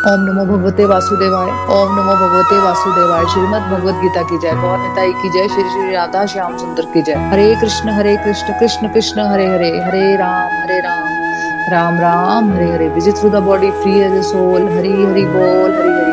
ओम नमो भगवते वासुदेवाय, ओम नमो भगवते वासुदेवाय, श्रीमद भगवत गीता की जय, गौर निताई की जय, श्री श्री राधा श्याम सुंदर की जय। Hare Krishna Hare Krishna Krishna Krishna, Hare Hare Hare Ram Hare Ram. Ram Ram, Hare Hare visit through the body, free as a soul, Hari Hari बोल, हरी हरि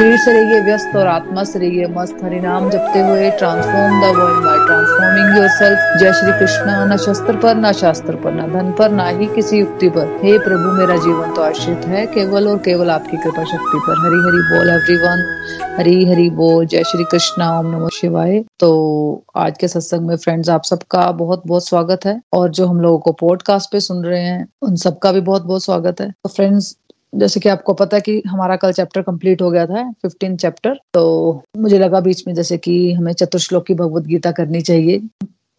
शरीर से रहिए, व्यस्त और आत्मा से रहिए, मस्त हरि नाम जपते हुए transform the world by transforming yourself जय श्री कृष्ण। न शस्त्र पर, न शास्त्र पर, न धन पर, ना ही किसी युक्ति पर। हे प्रभु, मेरा जीवन तो आश्रित है, केवल और केवल आपकी कृपा शक्ति पर। हरि हरि बोल एवरीवन हरि हरि बोल। जय श्री कृष्ण। ओम नमः शिवाय। तो आज के सत्संग में फ्रेंड्स आप सबका बहुत बहुत स्वागत है। और जो हम लोगों को पॉडकास्ट पे सुन रहे हैं, उन सबका भी बहुत बहुत स्वागत है। तो फ्रेंड्स जैसे कि आपको पता है कि हमारा कल चैप्टर कंप्लीट हो गया था फिफ्टीन चैप्टर तो मुझे लगा बीच में जैसे कि हमें चतुर्श्लोक की भगवत गीता करनी चाहिए।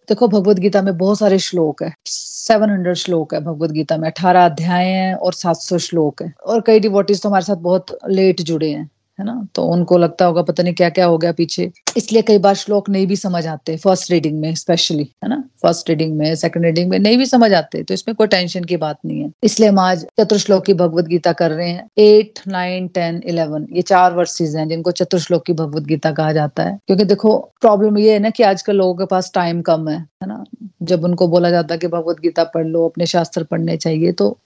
देखो, भगवत गीता में बहुत सारे श्लोक है। सेवन हंड्रेड श्लोक है भगवत गीता में, अठारह अध्याय हैं और सात सौ श्लोक है। और कई डिवोटीज तो हमारे साथ बहुत लेट जुड़े हैं। है ना? तो उनको लगता होगा, पता नहीं क्या क्या हो गया पीछे। इसलिए कई बार श्लोक नहीं भी समझ आते फ़र्स्ट रीडिंग में स्पेशली है ना? फ़र्स्ट रीडिंग में सेकंड रीडिंग में नहीं भी समझ आते तो इसमें कोई टेंशन की बात नहीं है। इसलिए हम आज चतुर्श्लोक की भगवत गीता कर रहे हैं। एट नाइन टेन इलेवन ये चार वर्सेज हैं जिनको चतुर्श्लोक की भगवत गीता कहा जाता है। क्योंकि देखो प्रॉब्लम ये है ना कि आजकल लोगों के पास टाइम कम है है ना? जब उनको बोला जाता है कि भगवत गीता पढ़ लो, अपने शास्त्र पढ़ने चाहिए तो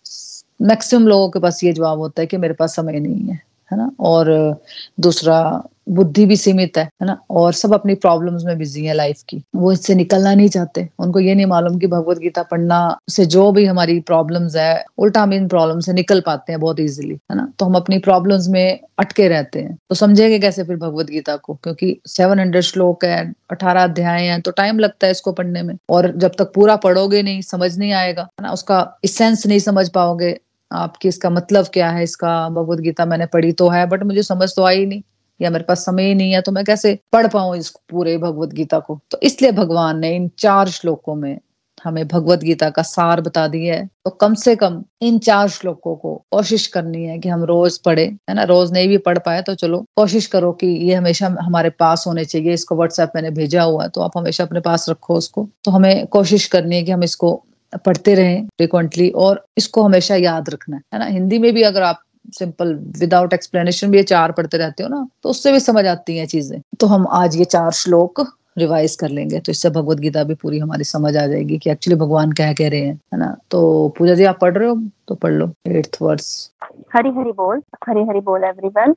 मैक्सिमम लोगों के पास ये जवाब होता है कि मेरे पास समय नहीं है। है ना? और दूसरा, बुद्धि भी सीमित है है ना? और सब अपनी प्रॉब्लम्स में बिज़ी है लाइफ की। वो इससे निकलना नहीं चाहते। उनको ये नहीं मालूम कि भगवत गीता पढ़ना से जो भी हमारी प्रॉब्लम्स है, उल्टा हम इन प्रॉब्लम से निकल पाते हैं बहुत इजीली है ना? तो हम अपनी प्रॉब्लम्स में अटके रहते हैं। तो समझेंगे कैसे फिर भगवत गीता को? क्योंकि सेवन हंड्रेड श्लोक है, अठारह अध्याय है तो टाइम लगता है इसको पढ़ने में। और जब तक पूरा पढ़ोगे नहीं, समझ नहीं आएगा, है ना? उसका इसेंस नहीं समझ पाओगे आपकी इसका मतलब क्या है? इसका भगवत गीता मैंने पढ़ी तो है बट मुझे समझ तो आई नहीं, या मेरे पास समय ही नहीं है तो मैं कैसे पढ़ पाऊँ इस पूरे भगवत गीता को? तो इसलिए भगवान ने इन चार श्लोकों में हमें भगवत गीता का सार बता दिया है। तो कम से कम इन चार श्लोकों को कोशिश करनी है कि हम रोज पढ़े, है ना? रोज नहीं भी पढ़ पाए तो चलो, कोशिश करो कि ये हमेशा हमारे पास होने चाहिए। इसको व्हाट्सएप मैंने भेजा हुआ है तो आप हमेशा अपने पास रखो उसको। तो हमें कोशिश करनी है कि हम इसको पढ़ते रहें फ्रिक्वेंटली और इसको हमेशा याद रखना है ना? हिंदी में भी अगर आप सिंपल विदाउट एक्सप्लेनेशन भी ये चार पढ़ते रहते हो ना तो उससे भी समझ आती हैं चीज़ें। तो हम आज ये चार श्लोक रिवाइज कर लेंगे तो इससे भगवत गीता भी पूरी हमारी समझ आ जाएगी कि एक्चुअली भगवान क्या कह रहे हैं, है ना? तो पूजा जी, आप पढ़ रहे हो? तो पढ़ लो। एट्थ वर्स हरि हरि बोल, हरि हरि बोल एवरीवन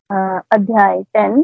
अध्याय टेन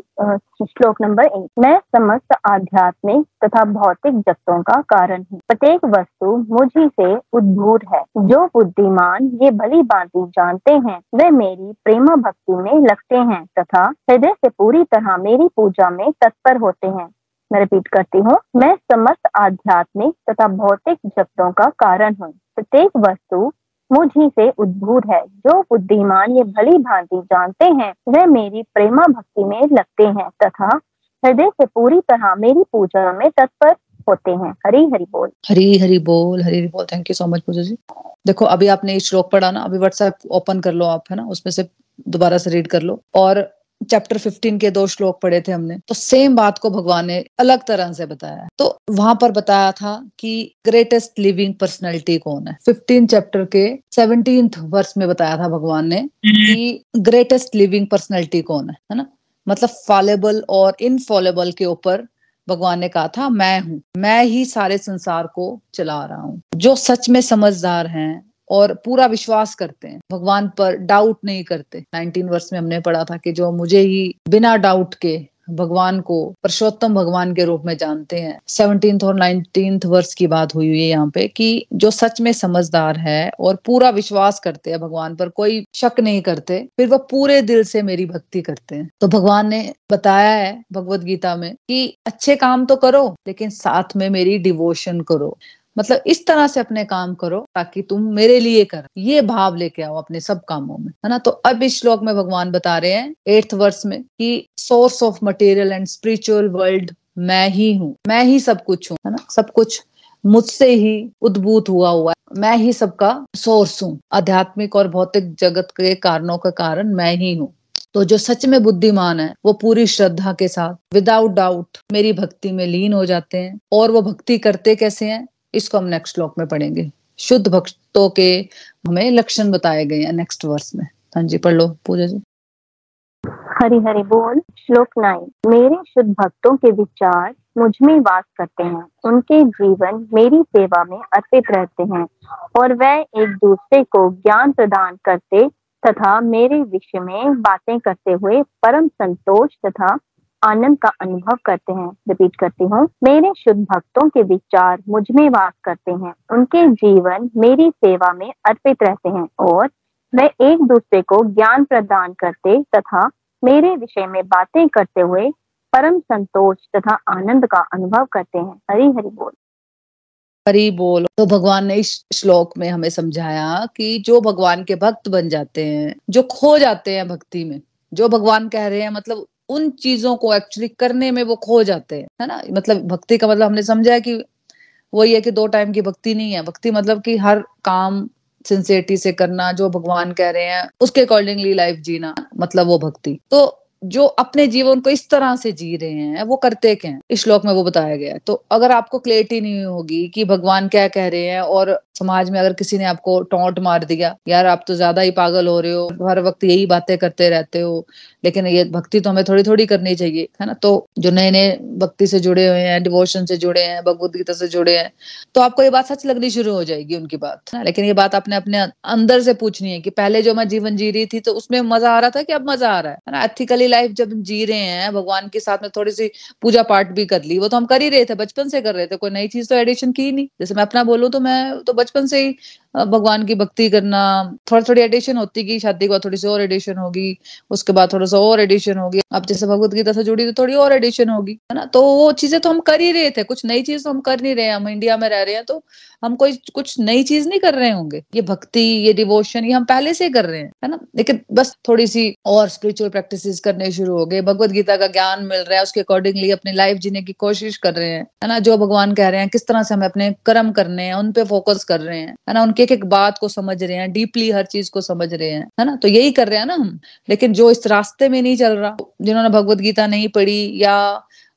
श्लोक नंबर एट मैं समस्त आध्यात्मिक तथा भौतिक जगतों का कारण हूँ। प्रत्येक वस्तु मुझी से उद्भूत है। जो बुद्धिमान ये भली बांति जानते हैं, वे मेरी प्रेमा भक्ति में लगते हैं तथा हृदय से पूरी तरह मेरी पूजा में तत्पर होते हैं। मैं रिपीट करती हूँ, मैं समस्त आध्यात्मिक तथा भौतिक जगतों का कारण हूँ। प्रत्येक वस्तु मुझ ही से उद्भूत है। जो बुद्धिमान ये भली भांति जानते हैं वे मेरी प्रेमा भक्ति में लगते हैं तथा हृदय से पूरी तरह मेरी पूजा में तत्पर होते हैं। हरी हरी बोल। हरी हरी बोल, हरी हरी बोल। Thank you so much Pooja ji. देखो, अभी आपने श्लोक पढ़ा ना, अभी व्हाट्सएप ओपन कर लो आप, है ना? उसमें से दोबारा से रीड कर लो। और चैप्टर 15 के दो श्लोक पढ़े थे हमने। तो सेम बात को भगवान ने अलग तरह से बताया तो वहाँ पर बताया था कि ग्रेटेस्ट लिविंग पर्सनैलिटी कौन है? 15 चैप्टर के सेवनटीन वर्ष में बताया था भगवान ने कि ग्रेटेस्ट लिविंग पर्सनैलिटी कौन है है ना? मतलब फॉलेबल और इनफॉलेबल के ऊपर भगवान ने कहा था मैं हूँ। मैं ही सारे संसार को चला रहा हूँ। जो सच में समझदार हैं और पूरा विश्वास करते हैं। भगवान पर डाउट नहीं करते। नाइनटीन वर्ष में हमने पढ़ा था कि जो मुझे ही बिना डाउट के भगवान को, पुरुषोत्तम भगवान के रूप में जानते हैं। सेवनटीन और नाइनटीन वर्ष की बात हुई हुई है यहाँ पे कि जो सच में समझदार है और पूरा विश्वास करते हैं भगवान पर, कोई शक नहीं करते, फिर वो पूरे दिल से मेरी भक्ति करते हैं। तो भगवान ने बताया है भगवत गीता में कि अच्छे काम तो करो, लेकिन साथ में मेरी डिवोशन करो। मतलब इस तरह से अपने काम करो ताकि तुम मेरे लिए कर। ये भाव लेके आओ अपने सब कामों में, है ना? तो अब इस श्लोक में भगवान बता रहे हैं एट्थ वर्ष में कि source of material and spiritual world मैं ही हूँ। मैं ही सब कुछ हूँ, है ना? सब कुछ मुझसे ही उद्भूत हुआ हुआ है। मैं ही सबका सोर्स हूँ। आध्यात्मिक और भौतिक जगत के कारणों का कारण मैं ही हूँ। तो जो सच में बुद्धिमान है, वो पूरी श्रद्धा के साथ विदाउट डाउट मेरी भक्ति में लीन हो जाते हैं। और वो भक्ति करते कैसे हैं? इसको हम नेक्स्ट श्लोक में पढ़ेंगे। शुद्ध भक्तों के हमें लक्षण बताए गए हैं नेक्स्ट वर्स में। हाँ जी, पढ़ लो, पूजा जी। हरि हरि बोल, श्लोक नाइन मेरे शुद्ध भक्तों के विचार मुझमें वास करते हैं। उनके जीवन मेरी सेवा में अर्पित रहते हैं और वह एक दूसरे को ज्ञान प्रदान करते तथा मेरे विषय में बातें करते हुए परम संतोष तथा आनंद का अनुभव करते हैं रिपीट करती हूँ। मेरे शुद्ध भक्तों के विचार मुझमें वास करते हैं। उनके जीवन मेरी सेवा में अर्पित रहते हैं और वे एक दूसरे को ज्ञान प्रदान करते तथा मेरे विषय में बातें करते हुए परम संतोष तथा आनंद का अनुभव करते हैं। हरी हरि बोल। हरी बोल। तो भगवान ने इस श्लोक में हमें समझाया कि जो भगवान के भक्त बन जाते हैं, जो खो जाते हैं भक्ति में, जो भगवान कह रहे हैं मतलब उन चीज़ों को एक्चुअली करने में वो खो जाते हैं, है ना? मतलब भक्ति का मतलब हमने समझा है कि वही है कि दो टाइम की भक्ति नहीं है। भक्ति मतलब कि हर काम सिंसियरिटी से करना, जो भगवान कह रहे हैं, उसके अकॉर्डिंगली लाइफ जीना मतलब वो भक्ति। तो जो अपने जीवन को इस तरह से जी रहे हैं, वो करते क्या हैं? इस श्लोक में वो बताया गया है। तो अगर आपको क्लियरिटी नहीं होगी कि भगवान क्या कह रहे हैं और समाज में अगर किसी ने आपको टोंट मार दिया, यार आप तो ज़्यादा ही पागल हो रहे हो, हर वक्त यही बातें करते रहते हो, लेकिन ये भक्ति तो हमें थोड़ी थोड़ी करनी चाहिए, है ना? तो जो नए नए भक्ति से जुड़े हुए हैं डिवोशन से जुड़े हैं, भगवत गीता से जुड़े हैं तो आपको ये बात सच लगनी शुरू हो जाएगी उनकी बात, है लेकिन ये बात आपने अपने अंदर से पूछनी है कि पहले जो मैं जीवन जी रही थी तो उसमें मज़ा आ रहा था कि अब मज़ा आ रहा है ना? एथिकली लाइफ जब हम जी रहे हैं, भगवान के साथ में थोड़ी सी पूजा पाठ भी कर ली, वो तो हम कर ही रहे थे, बचपन से कर रहे थे, कोई नई चीज़ तो एडिशन की नहीं। जैसे मैं अपना बोलूँ तो मैं तो बचपन से ही भगवान की भक्ति करना। थोड़ी थोड़ी एडिशन होती कि शादी के बाद थोड़ी सी और एडिशन होगी, उसके बाद थोड़ा सा और एडिशन होगी। अब जैसे भगवत गीता से जुड़ी तो थोड़ी और एडिशन होगी, है ना? तो वो चीज़ें तो हम कर ही रहे थे, कुछ नई चीज़ तो हम कर नहीं रहे हम इंडिया में रह रहे हैं तो हम कोई कुछ नई चीज़ नहीं कर रहे होंगे। ये भक्ति, ये डिवोशन ये हम पहले से कर रहे हैं, है ना? लेकिन बस थोड़ी सी और स्पिरिचुअल प्रैक्टिस करने शुरू हो गए। भगवत गीता का ज्ञान मिल रहा है, उसके अकॉर्डिंगली अपनी लाइफ जीने की कोशिश कर रहे हैं, है ना? जो भगवान कह रहे हैं, किस तरह से हमें अपने कर्म करने हैं, उन पे फोकस कर रहे हैं, है ना? उनके एक एक बात को समझ रहे हैं डीपली हर चीज़ को समझ रहे हैं, है ना? तो यही कर रहे हैं ना हम। लेकिन जो इस रास्ते में नहीं चल रहा, जिन्होंने भगवत गीता नहीं पढ़ी या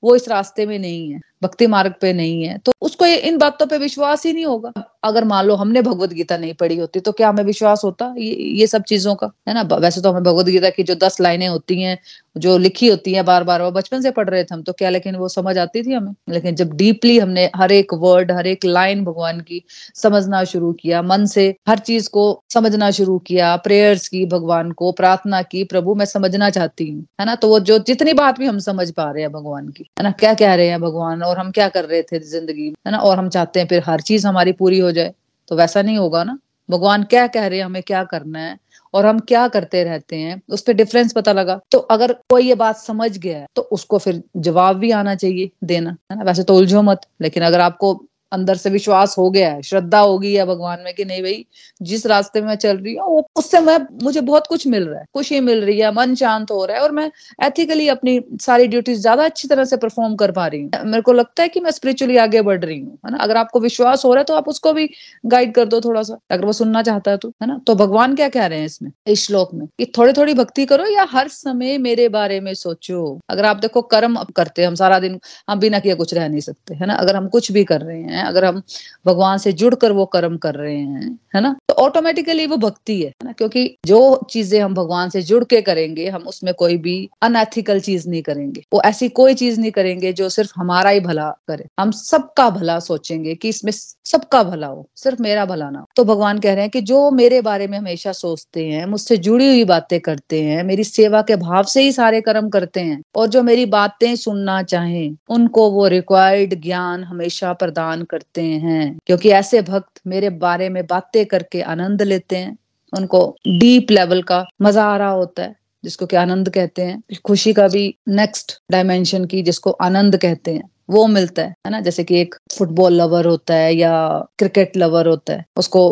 वो इस रास्ते में नहीं है, भक्ति मार्ग पे नहीं है तो उसको इन बातों पे विश्वास ही नहीं होगा। अगर मान लो हमने भगवत गीता नहीं पढ़ी होती तो क्या हमें विश्वास होता ये ये सब चीज़ों का? है ना? वैसे तो हमें भगवत गीता की जो दस लाइनें होती हैं, जो लिखी होती हैं बार बार वो बचपन से पढ़ रहे थे हम तो क्या लेकिन वो समझ आती थी हमें? लेकिन जब डीपली हमने हर एक वर्ड हर एक लाइन भगवान की समझना शुरू किया, मन से हर चीज़ को समझना शुरू किया प्रेयर्स की भगवान को, प्रार्थना की, प्रभु मैं समझना चाहती हूँ, है ना? तो वो जो जितनी बात भी हम समझ पा रहे हैं भगवान की, है ना? क्या कह रहे हैं भगवान और हम क्या कर रहे थे ज़िंदगी है ना? और हम चाहते हैं फिर हर चीज़ हमारी पूरी हो जाए तो वैसा नहीं होगा ना। भगवान क्या कह रहे हैं, हमें क्या करना है और हम क्या करते रहते हैं, उस पर डिफरेंस पता लगा। तो अगर कोई ये बात समझ गया है तो उसको फिर जवाब भी आना चाहिए देना। है ना? वैसे तो उलझो मत, लेकिन अगर आपको अंदर से विश्वास हो गया है, श्रद्धा होगी है भगवान में कि नहीं भाई, जिस रास्ते में मैं चल रही हूँ उससे मैं मुझे बहुत कुछ मिल रहा है, खुशी मिल रही है, मन शांत हो रहा है और मैं एथिकली अपनी सारी ड्यूटीज़ ज़्यादा अच्छी तरह से परफॉर्म कर पा रही हूँ। मेरे को लगता है कि मैं स्पिरिचुअली आगे बढ़ रही हूँ, है ना? अगर आपको विश्वास हो रहा है तो आप उसको भी गाइड कर दो थोड़ा सा। अगर वो सुनना चाहता है तो है ना? तो भगवान क्या कह रहे हैं इसमें, इस श्लोक में? कि थोड़ी थोड़ी भक्ति करो या हर समय मेरे बारे में सोचो। अगर आप देखो कर्म करते हम सारा दिन, हम बिना किए कुछ रह नहीं सकते, है ना? अगर हम कुछ भी कर रहे हैं हैं, अगर हम भगवान से जुड़कर वो कर्म कर रहे हैं, है ना? तो ऑटोमेटिकली वो भक्ति है ना? क्योंकि जो चीज़ें हम भगवान से जुड़ के करेंगे, हम उसमें कोई भी अनएथिकल चीज़ नहीं करेंगे। वो ऐसी कोई चीज़ नहीं करेंगे जो सिर्फ़ हमारा ही भला करे। हम सबका भला सोचेंगे कि इसमें सबका भला हो, सिर्फ़ मेरा भला ना हो। तो भगवान कह रहे हैं कि जो मेरे बारे में हमेशा सोचते हैं, मुझसे जुड़ी हुई बातें करते हैं, मेरी सेवा के भाव से ही सारे कर्म करते हैं, और जो मेरी बातें सुनना चाहें, उनको वो रिक्वायर्ड ज्ञान हमेशा प्रदान करते हैं। क्योंकि ऐसे भक्त मेरे बारे में बातें करके आनंद लेते हैं। उनको डीप लेवल का मज़ा आ रहा होता है, जिसको कि आनंद कहते हैं। खुशी का भी नेक्स्ट डायमेंशन की जिसको आनंद कहते हैं, वो मिलता है है ना? जैसे कि एक फुटबॉल लवर होता है या क्रिकेट लवर होता है, उसको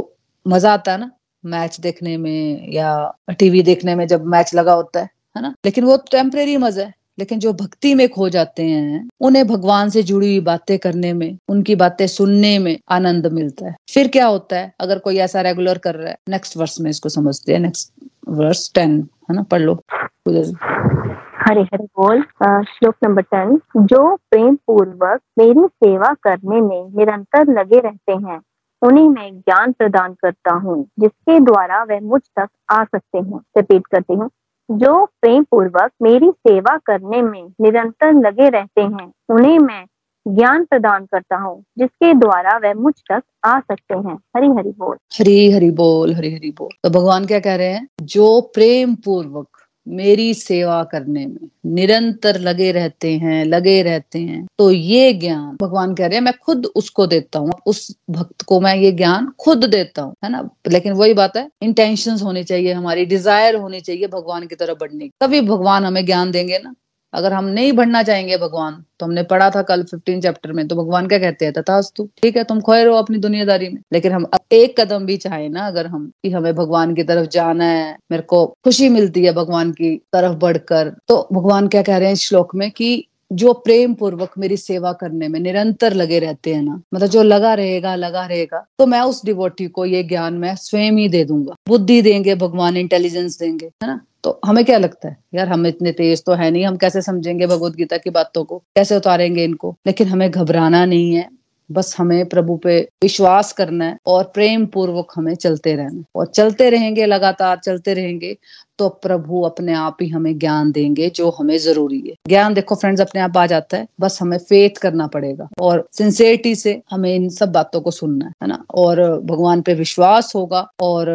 मज़ा आता है ना मैच देखने में या टीवी देखने में जब मैच लगा होता है है ना? लेकिन वो टेम्परेरी मज़ा है। लेकिन जो भक्ति में खो जाते हैं, उन्हें भगवान से जुड़ी हुई बातें करने में, उनकी बातें सुनने में आनंद मिलता है। फिर क्या होता है? अगर कोई ऐसा रेगुलर कर रहा है नेक्स्ट वर्ष में इसको समझते हैं नेक्स्ट वर्ष टेन है ना? पढ़ लो। हरे हरे बोल। श्लोक नंबर टेन जो प्रेम पूर्वक मेरी सेवा करने में निरंतर लगे रहते हैं, उन्हें मैं ज्ञान प्रदान करता हूँ, जिसके द्वारा वह मुझ तक आ सकते हैं। रिपीट करती हूँ। जो प्रेम पूर्वक मेरी सेवा करने में निरंतर लगे रहते हैं, उन्हें मैं ज्ञान प्रदान करता हूँ, जिसके द्वारा वह मुझ तक आ सकते हैं। हरी हरि बोल। हरी हरि बोल, हरी हरि बोल। तो भगवान क्या कह रहे हैं? जो प्रेम पूर्वक मेरी सेवा करने में। निरंतर लगे रहते हैं, लगे रहते हैं। तो ये ज्ञान, भगवान कह रहे हैं, मैं खुद उसको देता हूँ। उस भक्त को मैं ये ज्ञान खुद देता हूँ, है ना? लेकिन वही बात है इंटेंशन होनी चाहिए हमारी डिज़ायर होनी चाहिए भगवान की तरफ़ बढ़ने की। तभी भगवान हमें ज्ञान देंगे ना। अगर हम नहीं बढ़ना चाहेंगे भगवान तो हमने पढ़ा था कल फिफ्टीन चैप्टर में तो भगवान क्या कहते हैं, तथास्तु। ठीक है, तुम खोए रहो अपनी दुनियादारी में। लेकिन हम एक कदम भी चाहे ना, अगर हम, कि हमें भगवान की तरफ़ जाना है, मेरे को खुशी मिलती है भगवान की तरफ़ बढ़कर। तो भगवान क्या कह रहे हैं इस श्लोक में कि जो प्रेम पूर्वक मेरी सेवा करने में निरंतर लगे रहते हैं ना मतलब जो लगा रहेगा लगा रहेगा तो मैं उस डिवोटी को ये ज्ञान मैं स्वयं ही दे दूँगा। बुद्धि देंगे, भगवान इंटेलिजेंस देंगे, है ना? तो हमें क्या लगता है? यार हम इतने तेज तो है नहीं, हम कैसे समझेंगे भगवत गीता की बातों को? कैसे उतारेंगे इनको? लेकिन हमें घबराना नहीं है, बस हमें प्रभु पे विश्वास करना है और प्रेम पूर्वक हमें चलते रहना और चलते रहेंगे, लगातार चलते रहेंगे तो प्रभु अपने आप ही हमें ज्ञान देंगे, जो हमें ज़रूरी है। ज्ञान देखो फ्रेंड्स अपने आप आ जाता है, बस हमें फेथ करना पड़ेगा। और सिंसियरिटी से हमें इन सब बातों को सुनना है ना? और भगवान पे विश्वास होगा, और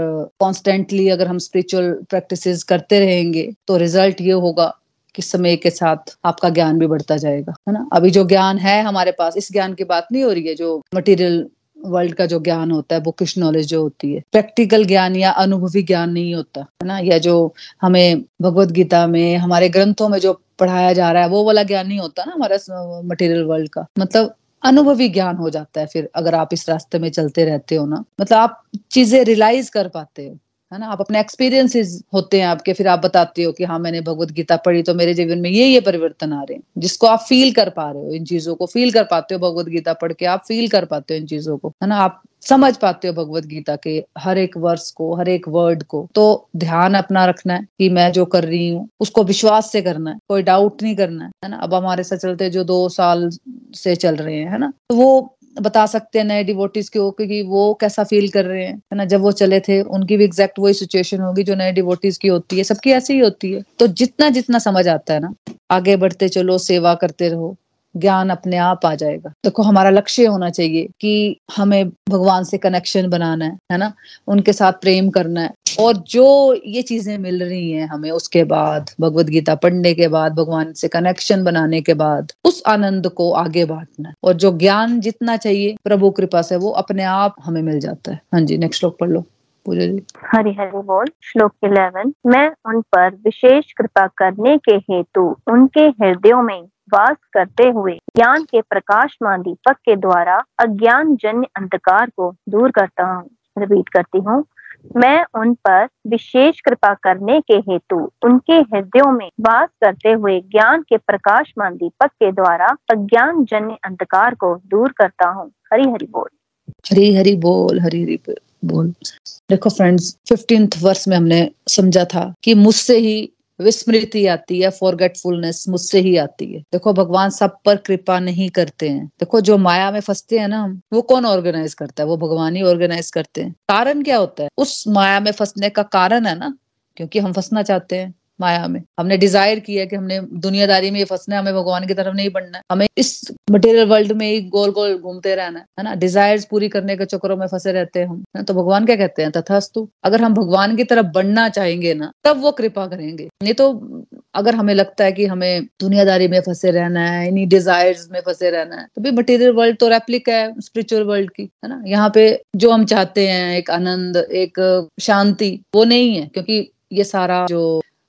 कॉन्स्टेंटली अगर हम स्पिरिचुअल प्रैक्टिस करते रहेंगे तो रिज़ल्ट ये होगा कि समय के साथ आपका ज्ञान भी बढ़ता जाएगा, है ना? अभी जो ज्ञान है हमारे पास, इस ज्ञान की बात नहीं हो रही है, जो मटेरियल वर्ल्ड का जो ज्ञान होता है बुकिश नॉलेज जो होती है। प्रैक्टिकल ज्ञान या अनुभवी ज्ञान नहीं होता, है ना? या जो हमें भगवत गीता में, हमारे ग्रंथों में जो पढ़ाया जा रहा है, वो वाला ज्ञान नहीं होता ना हमारा मटेरियल वर्ल्ड का। मतलब अनुभवी ज्ञान हो जाता है फिर, अगर आप इस रास्ते में चलते रहते हो ना। मतलब आप चीज़ें रियलाइज़ कर पाते हो। है ना? आप अपने एक्सपीरियंसेस होते हैं आपके, फिर आप बताते हो कि हाँ मैंने भगवत गीता पढ़ी तो मेरे जीवन में ये ये परिवर्तन आ रहे हैं, जिसको आप फील कर पा रहे हो, इन चीज़ों को फील कर पाते हो भगवत गीता पढ़ के, आप फील कर पाते हो इन चीज़ों को, है ना? आप समझ पाते हो भगवत गीता के हर एक वर्ष को, हर एक वर्ड को। तो ध्यान अपना रखना है कि मैं जो कर रही हूँ, उसको विश्वास से करना है, कोई डाउट नहीं करना है ना? अब हमारे साथ चलते जो दो साल से चल रहे हैं, है ना? तो वो बता सकते हैं नए डिवोटीज को क्योंकि वो कैसा फील कर रहे हैं, है ना? जब वो चले थे, उनकी भी एग्जैक्ट वही सिचुएशन होगी जो नए डिवोटीज की होती है। सबकी ऐसी ही होती है। तो जितना जितना समझ आता है ना, आगे बढ़ते चलो, सेवा करते रहो। ज्ञान अपने आप आ जाएगा। देखो तो हमारा लक्ष्य होना चाहिए कि हमें भगवान से कनेक्शन बनाना है है ना? उनके साथ प्रेम करना है। और जो ये चीज़ें मिल रही हैं हमें उसके बाद, भगवत गीता पढ़ने के बाद, भगवान से कनेक्शन बनाने के बाद, उस आनंद को आगे बांटना है। और जो ज्ञान जितना चाहिए, प्रभु कृपा से वो अपने आप हमें मिल जाता है। हाँ जी नेक्स्ट श्लोक पढ़ लो। पूजा जी। हरि हरि बोल, श्लोक इलेवन। मैं उन पर विशेष कृपा करने के हेतु उनके हृदयों में वास करते हुए ज्ञान के प्रकाशमान दीपक के द्वारा अज्ञान जन्य अंधकार को दूर करता हूँ। रिपीट करती हूँ, मैं उन पर विशेष कृपा करने के हेतु उनके हृदयों में वास करते हुए ज्ञान के प्रकाश प्रकाशमान दीपक के द्वारा अज्ञान जन्य अंधकार को दूर करता हूँ। हरी हरि बोल। हरी हरी बोल हरी हरी बोल। देखो फ्रेंड्स फिफ्टींथ वर्ष में हमने समझा था कि मुझसे ही विस्मृति आती है फॉरगेटफुलनेस मुझसे ही आती है। देखो, भगवान सब पर कृपा नहीं करते हैं। देखो, जो माया में फंसते हैं ना हम, वो कौन ऑर्गेनाइज करता है? वो भगवान ही ऑर्गेनाइज करते हैं। कारण क्या होता है? उस माया में फंसने का कारण है ना, क्योंकि हम फंसना चाहते हैं। माया में। हमने डिज़ायर किया कि हमने दुनियादारी में फंसना है, हमें भगवान की तरफ़ नहीं बढ़ना है। हमें इस मटेरियल वर्ल्ड में ही गोल गोल घूमते रहना है ना? डिजायर्स पूरी करने के चक्रों में फंसे रहते हैं हम तो भगवान क्या कहते हैं? तथास्तु। अगर हम भगवान की तरफ़ बढ़ना चाहेंगे ना, तब वो कृपा करेंगे। नहीं तो अगर हमें लगता है कि हमें दुनियादारी में फंसे रहना है, इन्हीं डिजायर्स में फंसे रहना है तो भी मटेरियल वर्ल्ड तो रेप्लिक है स्पिरिचुअल वर्ल्ड की, है ना? यहाँ पे जो हम चाहते हैं, एक आनंद, एक शांति, वो नहीं है, क्योंकि ये सारा जो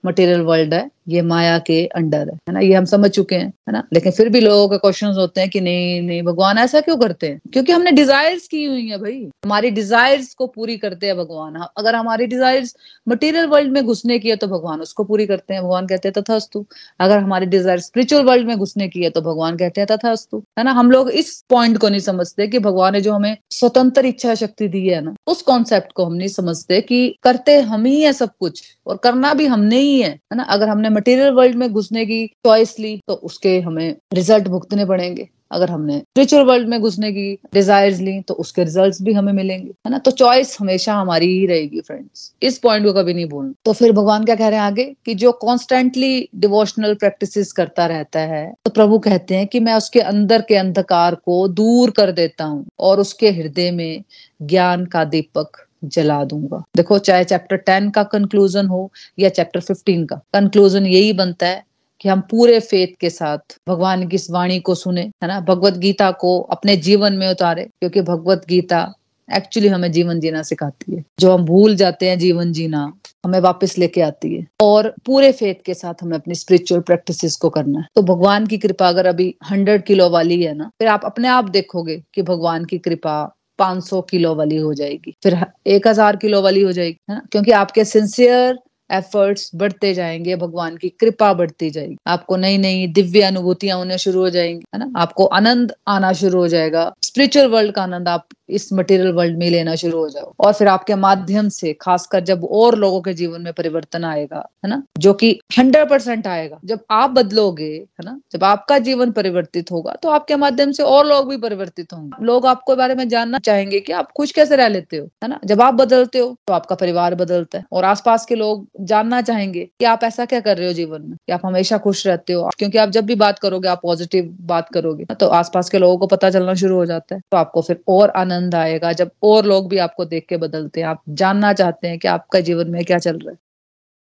मटेरियल वर्ल्ड है। ये माया के अंडर है है ना? ये हम समझ चुके हैं, है ना? लेकिन फिर भी लोगों के क्वेश्चन होते हैं कि नहीं नहीं, भगवान ऐसा क्यों करते हैं? क्योंकि हमने डिजायर्स की हुई है भाई। हमारी डिजायर्स को पूरी करते हैं भगवान। अगर हमारी डिजायर्स मटेरियल वर्ल्ड में घुसने की है तो भगवान उसको पूरी करते हैं। भगवान कहते हैं, तथास्तु। अगर हमारी डिज़ायर स्पिरिचुअल वर्ल्ड में घुसने की है तो भगवान कहते हैं, तथास्तु। है ना? हम लोग इस पॉइंट को नहीं समझते कि भगवान ने जो हमें स्वतंत्र इच्छा शक्ति दी है ना, उस कॉन्सेप्ट को हम नहीं समझते कि करते हम ही है सब कुछ, और करना भी हमने ही, है ना? अगर हमने मटेरियल वर्ल्ड में घुसने की चॉइस ली तो उसके हमें रिज़ल्ट भुगतने पड़ेंगे। अगर हमने स्पिरिचुअल वर्ल्ड में घुसने की डिजायर्स ली तो उसके रिजल्ट्स भी हमें मिलेंगे, है ना? तो चॉइस हमेशा हमारी ही रहेगी फ्रेंड्स इस पॉइंट को कभी नहीं भूलना। तो फिर भगवान क्या कह रहे हैं आगे? कि जो कॉन्स्टेंटली डिवोशनल प्रैक्टिस करता रहता है तो प्रभु कहते हैं कि मैं उसके अंदर के अंधकार को दूर कर देता हूँ, और उसके हृदय में ज्ञान का दीपक जला दूँगा। देखो, चाहे चैप्टर टेन का कंक्लूजन हो या चैप्टर फिफ्टीन का कंक्लूजन यही बनता है कि हम पूरे फेथ के साथ भगवान की इस वाणी को सुने, है ना? भगवत गीता को अपने जीवन में उतारे, क्योंकि भगवत गीता एक्चुअली हमें जीवन जीना सिखाती है। जो हम भूल जाते हैं जीवन जीना, हमें वापस लेके आती है। और पूरे फेथ के साथ हमें अपनी स्पिरिचुअल प्रैक्टिसेस को करना है। तो भगवान की कृपा अगर अभी हंड्रेड किलो वाली है ना, फिर आप अपने आप देखोगे कि भगवान की कृपा 500 किलो वाली हो जाएगी। फिर एक हज़ार किलो वाली हो जाएगी, है ना? क्योंकि आपके सिंसियर एफर्ट्स बढ़ते जाएँगे, भगवान की कृपा बढ़ती जाएगी। आपको नई नई दिव्य अनुभूतियाँ होने शुरू हो जाएँगी, है ना? आपको आनंद आना शुरू हो जाएगा। स्पिरिचुअल वर्ल्ड का आनंद आप इस मटेरियल वर्ल्ड में लेना शुरू हो जाओ। और फिर आपके माध्यम से, खासकर जब और लोगों के जीवन में परिवर्तन आएगा, है ना? जो कि हंड्रेड परसेंट आएगा। जब आप बदलोगे, है ना? जब आपका जीवन परिवर्तित होगा तो आपके माध्यम से और लोग भी परिवर्तित होंगे। लोग आपको बारे में जानना चाहेंगे कि आप खुश कैसे रह लेते हो, है ना? जब आप बदलते हो तो आपका परिवार बदलता है। और आसपास के लोग जानना चाहेंगे कि आप ऐसा क्या कर रहे हो जीवन में? कि आप हमेशा खुश रहते हो। क्योंकि आप जब भी बात करोगे, आप पॉजिटिव बात करोगे तो आसपास के लोगों को पता चलना शुरू हो जाता है। तो आपको फिर और आनंद आएगा, जब और लोग भी आपको देख के बदलते हैं। आप जानना चाहते हैं कि आपका जीवन में क्या चल रहा है।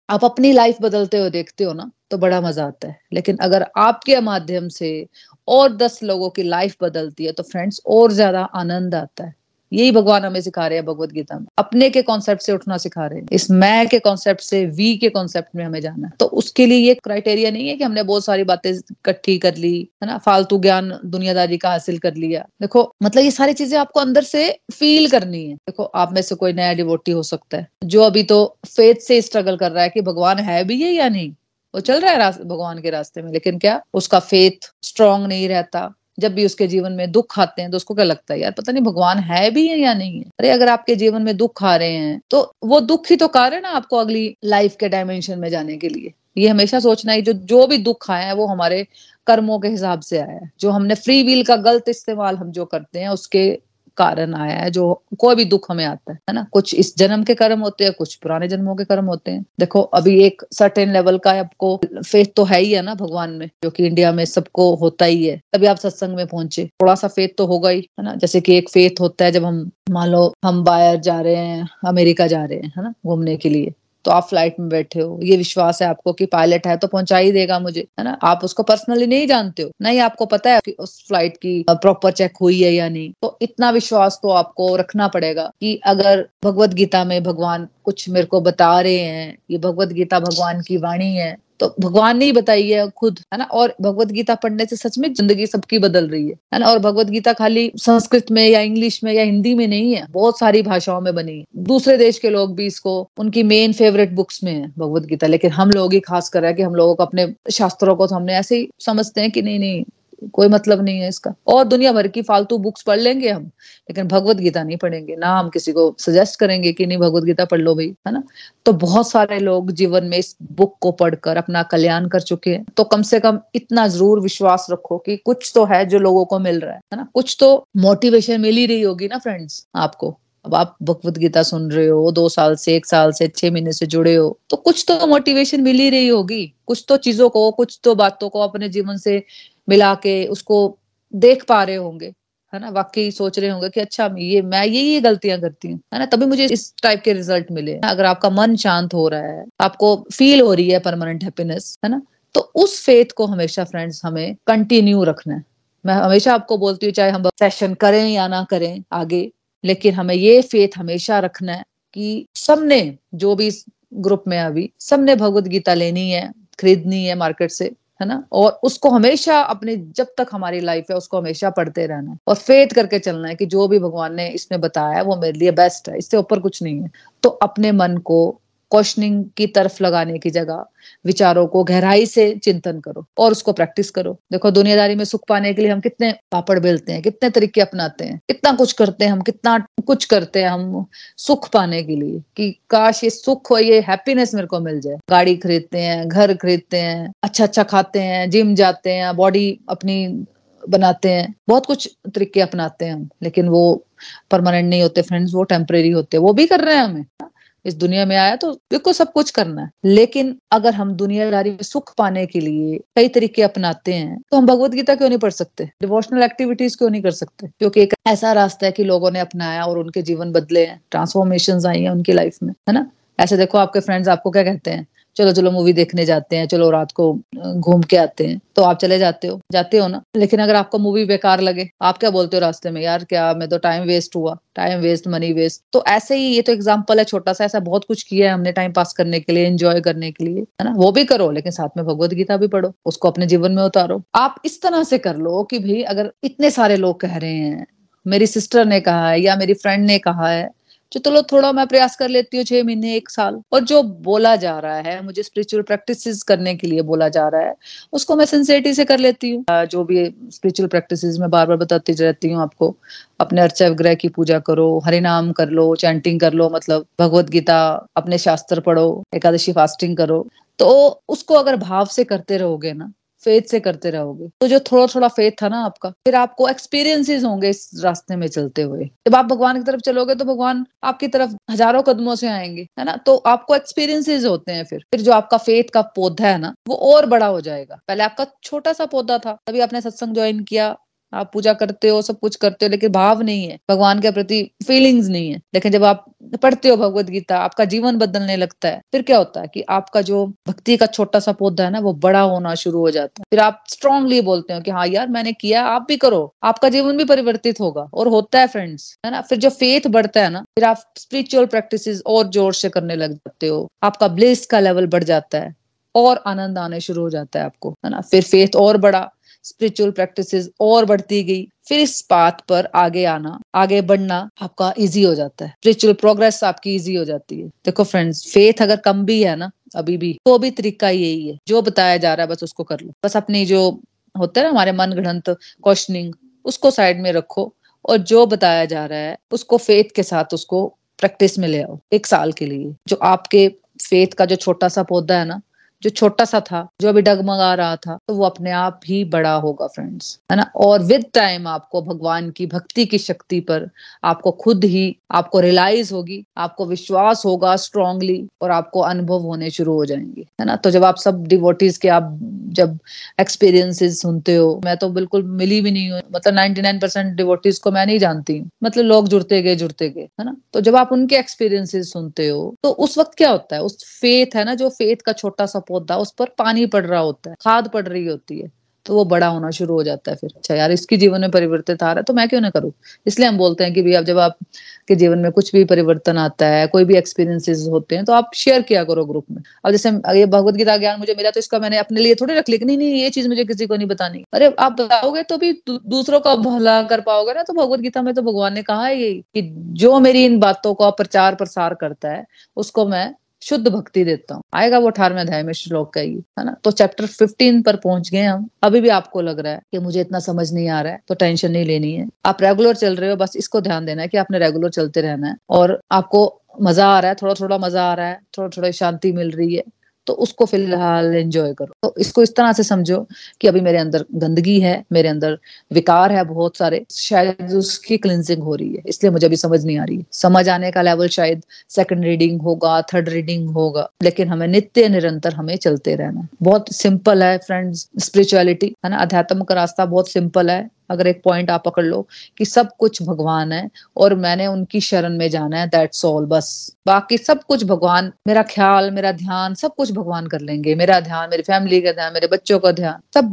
आप अपनी लाइफ बदलते हो देखते हो ना तो बड़ा मज़ा आता है। लेकिन अगर आपके माध्यम से और दस लोगों की लाइफ बदलती है तो फ्रेंड्स और ज़्यादा आनंद आता है। यही भगवान हमें सिखा रहे हैं भगवत गीता में। अपने के कॉन्सेप्ट से उठना सिखा रहे हैं। इस मैं के कॉन्सेप्ट से वी के कॉन्सेप्ट में हमें जाना तो उसके लिए ये क्राइटेरिया नहीं है कि हमने बहुत सारी बातें इकट्ठी कर ली, है ना? फालतू ज्ञान, दुनियादारी का हासिल कर लिया। देखो मतलब ये सारी चीज़ें आपको अंदर से फील करनी है। देखो, आप में से कोई नया डिवोटी हो सकता है, जो अभी तो फेथ से स्ट्रगल कर रहा है कि भगवान है भी है या नहीं। वो चल रहा है भगवान के रास्ते में, लेकिन क्या? उसका फेथ स्ट्रांग नहीं रहता। जब भी उसके जीवन में दुख आते हैं तो उसको क्या लगता है, यार, पता नहीं भगवान है भी है या नहीं है? अरे, अगर आपके जीवन में दुख आ रहे हैं तो वो दुख ही तो कारण है आपको अगली लाइफ के डायमेंशन में जाने के लिए। ये हमेशा सोचना है, जो जो भी दुख आया है वो हमारे कर्मों के हिसाब से आया है। जो हमने फ्री व्हील का गलत इस्तेमाल हम जो करते हैं, उसके कारण आया है, जो कोई भी दुख हमें आता है है ना? कुछ इस जन्म के कर्म होते हैं, कुछ पुराने जन्मों के कर्म होते हैं। देखो, अभी एक सर्टेन लेवल का आपको फेथ तो है ही है ना भगवान में, जो कि इंडिया में सबको होता ही है। तभी आप सत्संग में पहुँचे। थोड़ा सा फेथ तो होगा ही, है ना? जैसे कि एक फेथ होता है जब हम, मान लो, हम बाहर जा रहे हैं, अमेरिका जा रहे हैं, है ना? घूमने के लिए। तो आप फ़्लाइट में बैठे हो। ये विश्वास है आपको कि पायलट है तो पहुँचा ही देगा मुझे, है ना? आप उसको पर्सनली नहीं जानते हो। नहीं आपको पता है कि उस फ़्लाइट की प्रॉपर चेक हुई है या नहीं। तो इतना विश्वास तो आपको रखना पड़ेगा कि अगर भगवत गीता में भगवान कुछ मेरे को बता रहे हैं, ये भगवत गीता भगवान की वाणी है तो भगवान ने ही बताई है खुद, है ना? और भगवत गीता पढ़ने से सच में ज़िंदगी सबकी बदल रही है है ना? और भगवत गीता खाली संस्कृत में या इंग्लिश में या हिंदी में नहीं है, बहुत सारी भाषाओं में बनी है। दूसरे देश के लोग भी इसको, उनकी मेन फेवरेट बुक्स में है भगवत गीता, लेकिन हम लोग ही खास कर रहे हैं कि हम लोगों को अपने शास्त्रों को तो हमने ऐसे ही समझते हैं कि नहीं नहीं कोई मतलब नहीं है इसका। और दुनिया भर की फालतू बुक्स पढ़ लेंगे हम, लेकिन भगवत गीता नहीं पढ़ेंगे। ना हम किसी को सजेस्ट करेंगे कि नहीं, भगवत गीता पढ़ लो भाई, है ना? तो बहुत सारे लोग जीवन में इस बुक को पढ़कर अपना कल्याण कर चुके हैं। तो कम से कम इतना ज़रूर विश्वास रखो कि कुछ तो है जो लोगों को मिल रहा है ना? कुछ तो मोटिवेशन मिल ही रही होगी ना फ्रेंड्स आपको। अब आप भगवत गीता सुन रहे हो, दो साल से, एक साल से, छह महीने से जुड़े हो तो कुछ तो मोटिवेशन मिल ही रही होगी। कुछ तो चीज़ों को, कुछ तो बातों को अपने जीवन से मिला के उसको देख पा रहे होंगे, है ना? वाकई सोच रहे होंगे कि अच्छा ये, मैं ये ये गलतियाँ करती हूँ, है ना? तभी मुझे इस टाइप के रिज़ल्ट मिले। अगर आपका मन शांत हो रहा है, आपको फील हो रही है परमानेंट हैप्पीनेस है ना? तो उस फेथ को हमेशा फ्रेंड्स हमें कंटिन्यू रखना है। मैं हमेशा आपको बोलती हूँ, चाहे हम सेशन करें या ना करें आगे, लेकिन हमें ये फेथ हमेशा रखना है कि सबने, जो भी ग्रुप में अभी, सबने भगवत गीता लेनी है, खरीदनी है मार्केट से है ना? और उसको हमेशा अपने, जब तक हमारी लाइफ है, उसको हमेशा पढ़ते रहना है। और फेथ करके चलना है कि जो भी भगवान ने इसमें बताया है, वो मेरे लिए बेस्ट है, इससे ऊपर कुछ नहीं है। तो अपने मन को क्वेश्चनिंग की तरफ़ लगाने की जगह विचारों को गहराई से चिंतन करो और उसको प्रैक्टिस करो। देखो, दुनियादारी में सुख पाने के लिए हम कितने पापड़ बेलते हैं, कितने तरीके अपनाते हैं, कितना कुछ करते हैं, हम कितना कुछ करते हैं, हम सुख पाने के लिए कि, काश ये सुख हो ये हैप्पीनेस मेरे को मिल जाए। गाड़ी खरीदते हैं, घर खरीदते हैं अच्छा अच्छा खाते हैं जिम जाते हैं बॉडी अपनी बनाते हैं, बहुत कुछ तरीके अपनाते हैं हम, लेकिन वो परमानेंट नहीं होते फ्रेंड्स वो टेम्परेरी होते हैं, वो भी कर रहे हैं हमें। इस दुनिया में आया तो बिल्कुल सब कुछ करना है। लेकिन अगर हम दुनियादारी में सुख पाने के लिए कई तरीके अपनाते हैं तो हम भगवत गीता क्यों नहीं पढ़ सकते? डिवोशनल एक्टिविटीज़ क्यों नहीं कर सकते? क्योंकि एक ऐसा रास्ता है कि लोगों ने अपनाया और उनके जीवन बदले हैं ट्रांसफॉर्मेशन आई है उनकी लाइफ में, है ना? ऐसे देखो आपके फ्रेंड्स आपको क्या कहते हैं? चलो चलो मूवी देखने जाते हैं, चलो रात को घूम के आते हैं। तो आप चले जाते हो जाते हो ना? लेकिन अगर आपको मूवी बेकार लगे, आप क्या बोलते हो रास्ते में? यार क्या मैं तो टाइम वेस्ट हुआ टाइम वेस्ट मनी वेस्ट तो ऐसे ही ये तो एग्ज़ाम्पल है छोटा सा ऐसा बहुत कुछ किया है हमने टाइम पास करने के लिए एंजॉय करने के लिए, है ना? वो भी करो, लेकिन साथ में भगवत गीता भी पढ़ो, उसको अपने जीवन में उतारो। आप इस तरह से कर लो कि भाई अगर इतने सारे लोग कह रहे हैं, मेरी सिस्टर ने कहा है या मेरी फ्रेंड ने कहा है जो चलो थोड़ा मैं प्रयास कर लेती हूँ छह महीने, एक साल। और जो बोला जा रहा है, मुझे स्पिरिचुअल प्रैक्टिस करने के लिए बोला जा रहा है, उसको मैं सिंसियरिटी से कर लेती हूँ। जो भी स्पिरिचुअल प्रैक्टिस मैं बार बार बताती रहती हूँ आपको, अपने अर्चा विग्रह की पूजा करो हरि नाम कर लो चैंटिंग कर लो मतलब भगवत गीता, अपने शास्त्र पढ़ो, एकादशी फास्टिंग करो तो उसको अगर भाव से करते रहोगे ना फेथ से करते रहोगे। तो जो थोड़ा थोड़ा फेथ था ना आपका, फिर आपको एक्सपीरियंसेस होंगे इस रास्ते में चलते हुए। जब आप भगवान की तरफ़ चलोगे तो भगवान आपकी तरफ़ हज़ारों कदमों से आएँगे, है ना? तो आपको एक्सपीरियंसेस होते हैं फिर। फिर जो आपका फेथ का पौधा है ना, वो और बड़ा हो जाएगा। पहले आपका छोटा सा पौधा था, तभी आपने सत्संग ज्वाइन किया आप पूजा करते हो, सब कुछ करते हो, लेकिन भाव नहीं है। भगवान के प्रति फीलिंग्स नहीं है। लेकिन जब आप पढ़ते हो भगवत गीता, आपका जीवन बदलने लगता है, फिर क्या होता है कि आपका जो भक्ति का छोटा सा पौधा है ना, वो बड़ा होना शुरू हो जाता है। फिर आप स्ट्रांगली बोलते हो कि हाँ यार, मैंने किया, आप भी करो। आपका जीवन भी परिवर्तित होगा और होता है फ्रेंड्स है ना? फिर जो फेथ बढ़ता है ना, फिर आप स्पिरिचुअल प्रैक्टिस और ज़ोर से करने लग जाते हो। आपका ब्लेस का लेवल बढ़ जाता है और आनंद आने शुरू हो जाता है आपको, है ना? फिर फेथ और बड़ा स्पिरिचुअल प्रैक्टिसेस और बढ़ती गई, फिर इस बात पर आगे आना, आगे बढ़ना आपका इजी हो जाता है। स्पिरिचुअल प्रोग्रेस आपकी इजी हो जाती है। देखो फ्रेंड्स फेथ अगर कम भी है ना, अभी भी तो भी तरीका यही है। जो बताया जा रहा है, बस उसको कर लो। बस अपनी जो होता है ना, हमारे मन गढ़ंत क्वेश्चनिंग उसको साइड में रखो और जो बताया जा रहा है, उसको फेथ के साथ उसको प्रैक्टिस में ले आओ, एक साल के लिए। जो आपके फेथ का जो छोटा सा पौधा है ना जो छोटा सा था, जो अभी डगमगा रहा था तो वो अपने आप ही बड़ा होगा फ्रेंड्स है ना? और विद टाइम आपको भगवान की भक्ति की शक्ति पर आपको खुद ही आपको रियलाइज़ होगी, आपको विश्वास होगा स्ट्रांगली और आपको अनुभव होने शुरू हो जाएँगे, है ना? तो जब आप सब डिवोटीज के आप जब एक्सपीरियंसेस सुनते हो, मैं तो बिल्कुल मिली भी नहीं हूँ। मतलब नाइनटी नाइन परसेंट को मैं नहीं जानती मतलब लोग जुड़ते गए जुड़ते गए, है ना? तो जब आप उनके एक्सपीरियंसेस सुनते हो तो उस वक्त क्या होता है? उस फेथ है ना, जो फेथ का छोटा सा पौधा उस पर पानी पड़ रहा होता है, खाद पड़ रही होती है तो वो बड़ा होना शुरू हो जाता है फिर। अच्छा यार, इसके जीवन में परिवर्तित आ रहा है तो मैं क्यों ना करूँ? इसलिए हम बोलते हैं कि अब जब आपके जीवन में कुछ भी परिवर्तन आता है, कोई भी एक्सपीरियंसेस होते हैं तो आप शेयर किया करो ग्रुप में। अब जैसे ये भगवत गीता ज्ञान मुझे मिला तो इसका मैंने अपने लिए थोड़ी रख लिया नहीं नहीं, ये चीज़ मुझे किसी को नहीं बतानी। अरे आप बताओगे तो भी दूसरों का भला कर पाओगे ना तो भगवत गीता में तो भगवान ने कहा है यही कि जो मेरी इन बातों का प्रचार प्रसार करता है, उसको मैं शुद्ध भक्ति देता हूँ। आएगा वो अठारवे अध्याय में श्लोक का ही, है ना? तो चैप्टर फिफ्टीन पर पहुँच गए हम। अभी भी आपको लग रहा है कि मुझे इतना समझ नहीं आ रहा है तो टेंशन नहीं लेनी है। आप रेगुलर चल रहे हो, बस इसको ध्यान देना है कि आपने रेगुलर चलते रहना है। और आपको मज़ा आ रहा है थोड़ा थोड़ा मज़ा आ रहा है थोड़ा थोड़ा शांति मिल रही है। तो उसको फ़िलहाल एंजॉय करो। तो इसको इस तरह से समझो कि अभी मेरे अंदर गंदगी है, मेरे अंदर विकार है बहुत सारे, शायद उसकी क्लिनजिंग हो रही है, इसलिए मुझे अभी समझ नहीं आ रही। है समझ आने का लेवल शायद सेकंड रीडिंग होगा थर्ड रीडिंग होगा, लेकिन हमें नित्य निरंतर हमें चलते रहना। बहुत सिंपल है फ्रेंड्स स्पिरिचुअलिटी है ना? अध्यात्म का रास्ता बहुत सिंपल है अगर एक पॉइंट आप पकड़ लो कि सब कुछ भगवान है और मैंने उनकी शरण में जाना है दैट्स ऑल बस। बाकी सब कुछ भगवान, मेरा ख्याल, मेरा ध्यान, सब कुछ भगवान कर लेंगे। मेरा ध्यान, मेरी फैमिली का ध्यान, मेरे बच्चों का ध्यान, सब